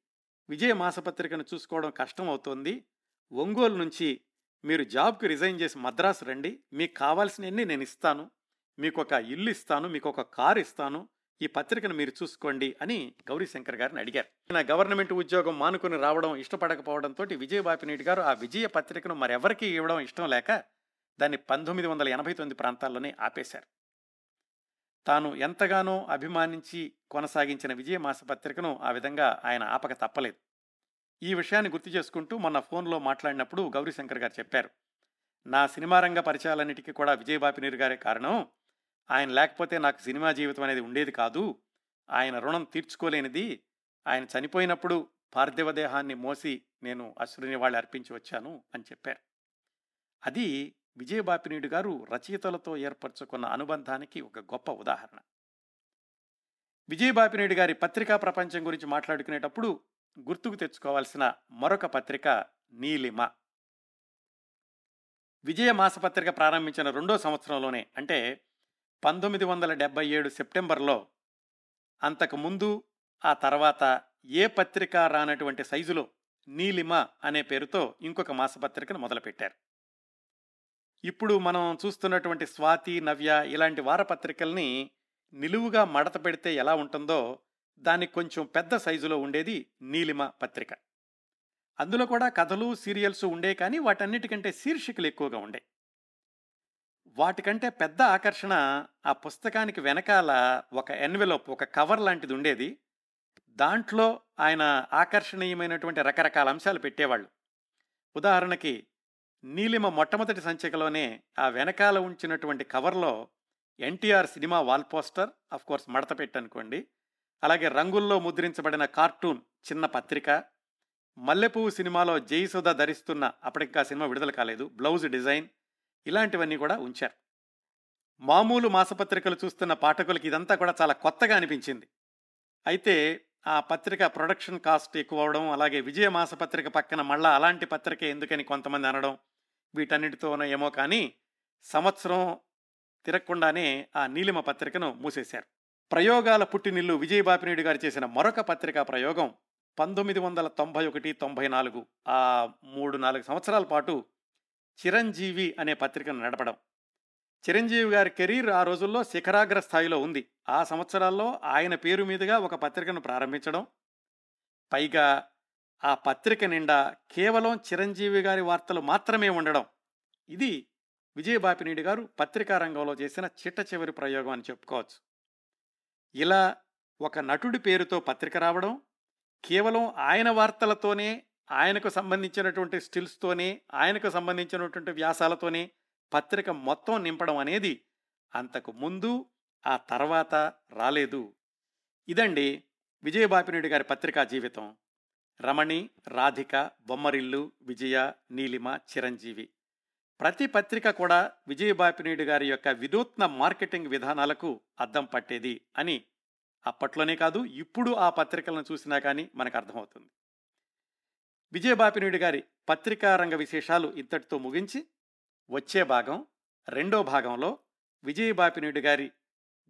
విజయ మాసపత్రికను చూసుకోవడం కష్టం అవుతోంది. ఒంగోలు నుంచి మీరు జాబ్కి రిజైన్ చేసి మద్రాసు రండి. మీకు కావాల్సినవన్నీ నేను ఇస్తాను. మీకు ఒక ఇల్లు ఇస్తాను. మీకు ఒక కారు ఇస్తాను. ఈ పత్రికను మీరు చూసుకోండి అని గౌరీశంకర్ గారిని అడిగారు. నా గవర్నమెంట్ ఉద్యోగం మానుకుని రావడం ఇష్టపడకపోవడంతో విజయబాపినేటి గారు ఆ విజయ పత్రికను మరెవరికి ఇవ్వడం ఇష్టం లేక దాన్ని పంతొమ్మిది వందల ఎనభై తొమ్మిది ప్రాంతాల్లోనే ఆపేశారు. తాను ఎంతగానో అభిమానించి కొనసాగించిన విజయ మాసపత్రికను ఆ విధంగా ఆయన ఆపక తప్పలేదు. ఈ విషయాన్ని గుర్తు చేసుకుంటూ మొన్న ఫోన్లో మాట్లాడినప్పుడు గౌరీశంకర్ గారు చెప్పారు. నా సినిమా రంగ పరిచయాలన్నిటికీ కూడా విజయబాపినీరు గారే కారణం. ఆయన లేకపోతే నాకు సినిమా జీవితం అనేది ఉండేది కాదు. ఆయన రుణం తీర్చుకోలేనిది. ఆయన చనిపోయినప్పుడు పార్థివ దేహాన్ని మోసి నేను అశ్రుని వాళ్ళు అర్పించి వచ్చాను అని చెప్పారు. అది విజయబాపినీడు గారు రచయితలతో ఏర్పరచుకున్న అనుబంధానికి ఒక గొప్ప ఉదాహరణ. విజయబాపినీడు గారి పత్రికా ప్రపంచం గురించి మాట్లాడుకునేటప్పుడు గుర్తుకు తెచ్చుకోవాల్సిన మరొక పత్రిక నీలిమ. విజయ మాసపత్రిక ప్రారంభించిన రెండో సంవత్సరంలోనే అంటే పంతొమ్మిది వందల డెబ్బై ఏడు సెప్టెంబర్లో అంతకు ముందు ఆ తర్వాత ఏ పత్రిక రానటువంటి సైజులో నీలిమ అనే పేరుతో ఇంకొక మాసపత్రికను మొదలుపెట్టారు. ఇప్పుడు మనం చూస్తున్నటువంటి స్వాతి నవ్య ఇలాంటి వారపత్రికల్ని నిలువుగా మడత పెడితే ఎలా ఉంటుందో దానికి కొంచెం పెద్ద సైజులో ఉండేది నీలిమ పత్రిక. అందులో కూడా కథలు సీరియల్స్ ఉండే కానీ వాటన్నిటికంటే శీర్షికలు ఎక్కువగా ఉండే. వాటికంటే పెద్ద ఆకర్షణ ఆ పుస్తకానికి వెనకాల ఒక ఎన్వెలోప్ ఒక కవర్ లాంటిది ఉండేది. దాంట్లో ఆయన ఆకర్షణీయమైనటువంటి రకరకాల అంశాలు పెట్టేవాళ్ళు. ఉదాహరణకి నీలిమ మొట్టమొదటి సంచికలోనే ఆ వెనకాల ఉంచినటువంటి కవర్లో NTR cinema wall poster of course మడత పెట్టనుకోండి అలాగే రంగుల్లో ముద్రించబడిన కార్టూన్ చిన్న పత్రిక మల్లెపువ్వు సినిమాలో జయసుధ ధరిస్తున్న అప్పటికా సినిమా విడుదల కాలేదు బ్లౌజ్ డిజైన్ ఇలాంటివన్నీ కూడా ఉంచారు. మామూలు మాసపత్రికలు చూస్తున్న పాఠకులకి ఇదంతా కూడా చాలా కొత్తగా అనిపించింది. అయితే ఆ పత్రిక ప్రొడక్షన్ కాస్ట్ ఎక్కువ అవడం అలాగే విజయ మాసపత్రిక పక్కన మళ్ళా అలాంటి పత్రిక ఎందుకని కొంతమంది అనడం వీటన్నిటితోనో ఏమో కానీ సంవత్సరం తిరగకుండానే ఆ నీలిమ పత్రికను మూసేశారు. ప్రయోగాల పుట్టినిల్లు విజయబాపినేడు గారు చేసిన మరొక పత్రికా ప్రయోగం పంతొమ్మిది వందల తొంభై ఒకటి తొంభై నాలుగు ఆ మూడు నాలుగు సంవత్సరాల పాటు చిరంజీవి అనే పత్రికను నడపడం. చిరంజీవి గారి కెరీర్ ఆ రోజుల్లో శిఖరాగ్ర స్థాయిలో ఉంది. ఆ సంవత్సరాల్లో ఆయన పేరు మీదుగా ఒక పత్రికను ప్రారంభించడం పైగా ఆ పత్రిక నిండా కేవలం చిరంజీవి గారి వార్తలు మాత్రమే ఉండడం ఇది విజయబాపినేడు గారు పత్రికా రంగంలో చేసిన చిట్ట చివరి ప్రయోగం అని చెప్పుకోవచ్చు. ఇలా ఒక నటుడి పేరుతో పత్రిక రావడం కేవలం ఆయన వార్తలతోనే ఆయనకు సంబంధించినటువంటి స్టిల్స్తోనే ఆయనకు సంబంధించినటువంటి వ్యాసాలతోనే పత్రిక మొత్తం నింపడం అనేది అంతకు ముందు ఆ తర్వాత రాలేదు. ఇదండి విజయబాపినేడు గారి పత్రికా జీవితం. రమణి రాధిక బొమ్మరిల్లు విజయ నీలిమ చిరంజీవి. ప్రతి పత్రిక కూడా విజయబాపినీడు గారి యొక్క వినూత్న మార్కెటింగ్ విధానాలకు అద్దం పట్టేది అని అప్పట్లోనే కాదు ఇప్పుడు ఆ పత్రికలను చూసినా కానీ మనకు అర్థమవుతుంది. విజయబాపినీడు గారి పత్రికా రంగ విశేషాలు ఇంతటితో ముగించి వచ్చే భాగం రెండో భాగంలో విజయబాపినీడు గారి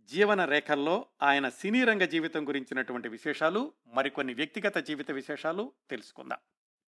జీవన రేఖల్లో ఆయన సినీ రంగ జీవితం గురించినటువంటి విశేషాలు మరికొన్ని వ్యక్తిగత జీవిత విశేషాలు తెలుసుకుందాం.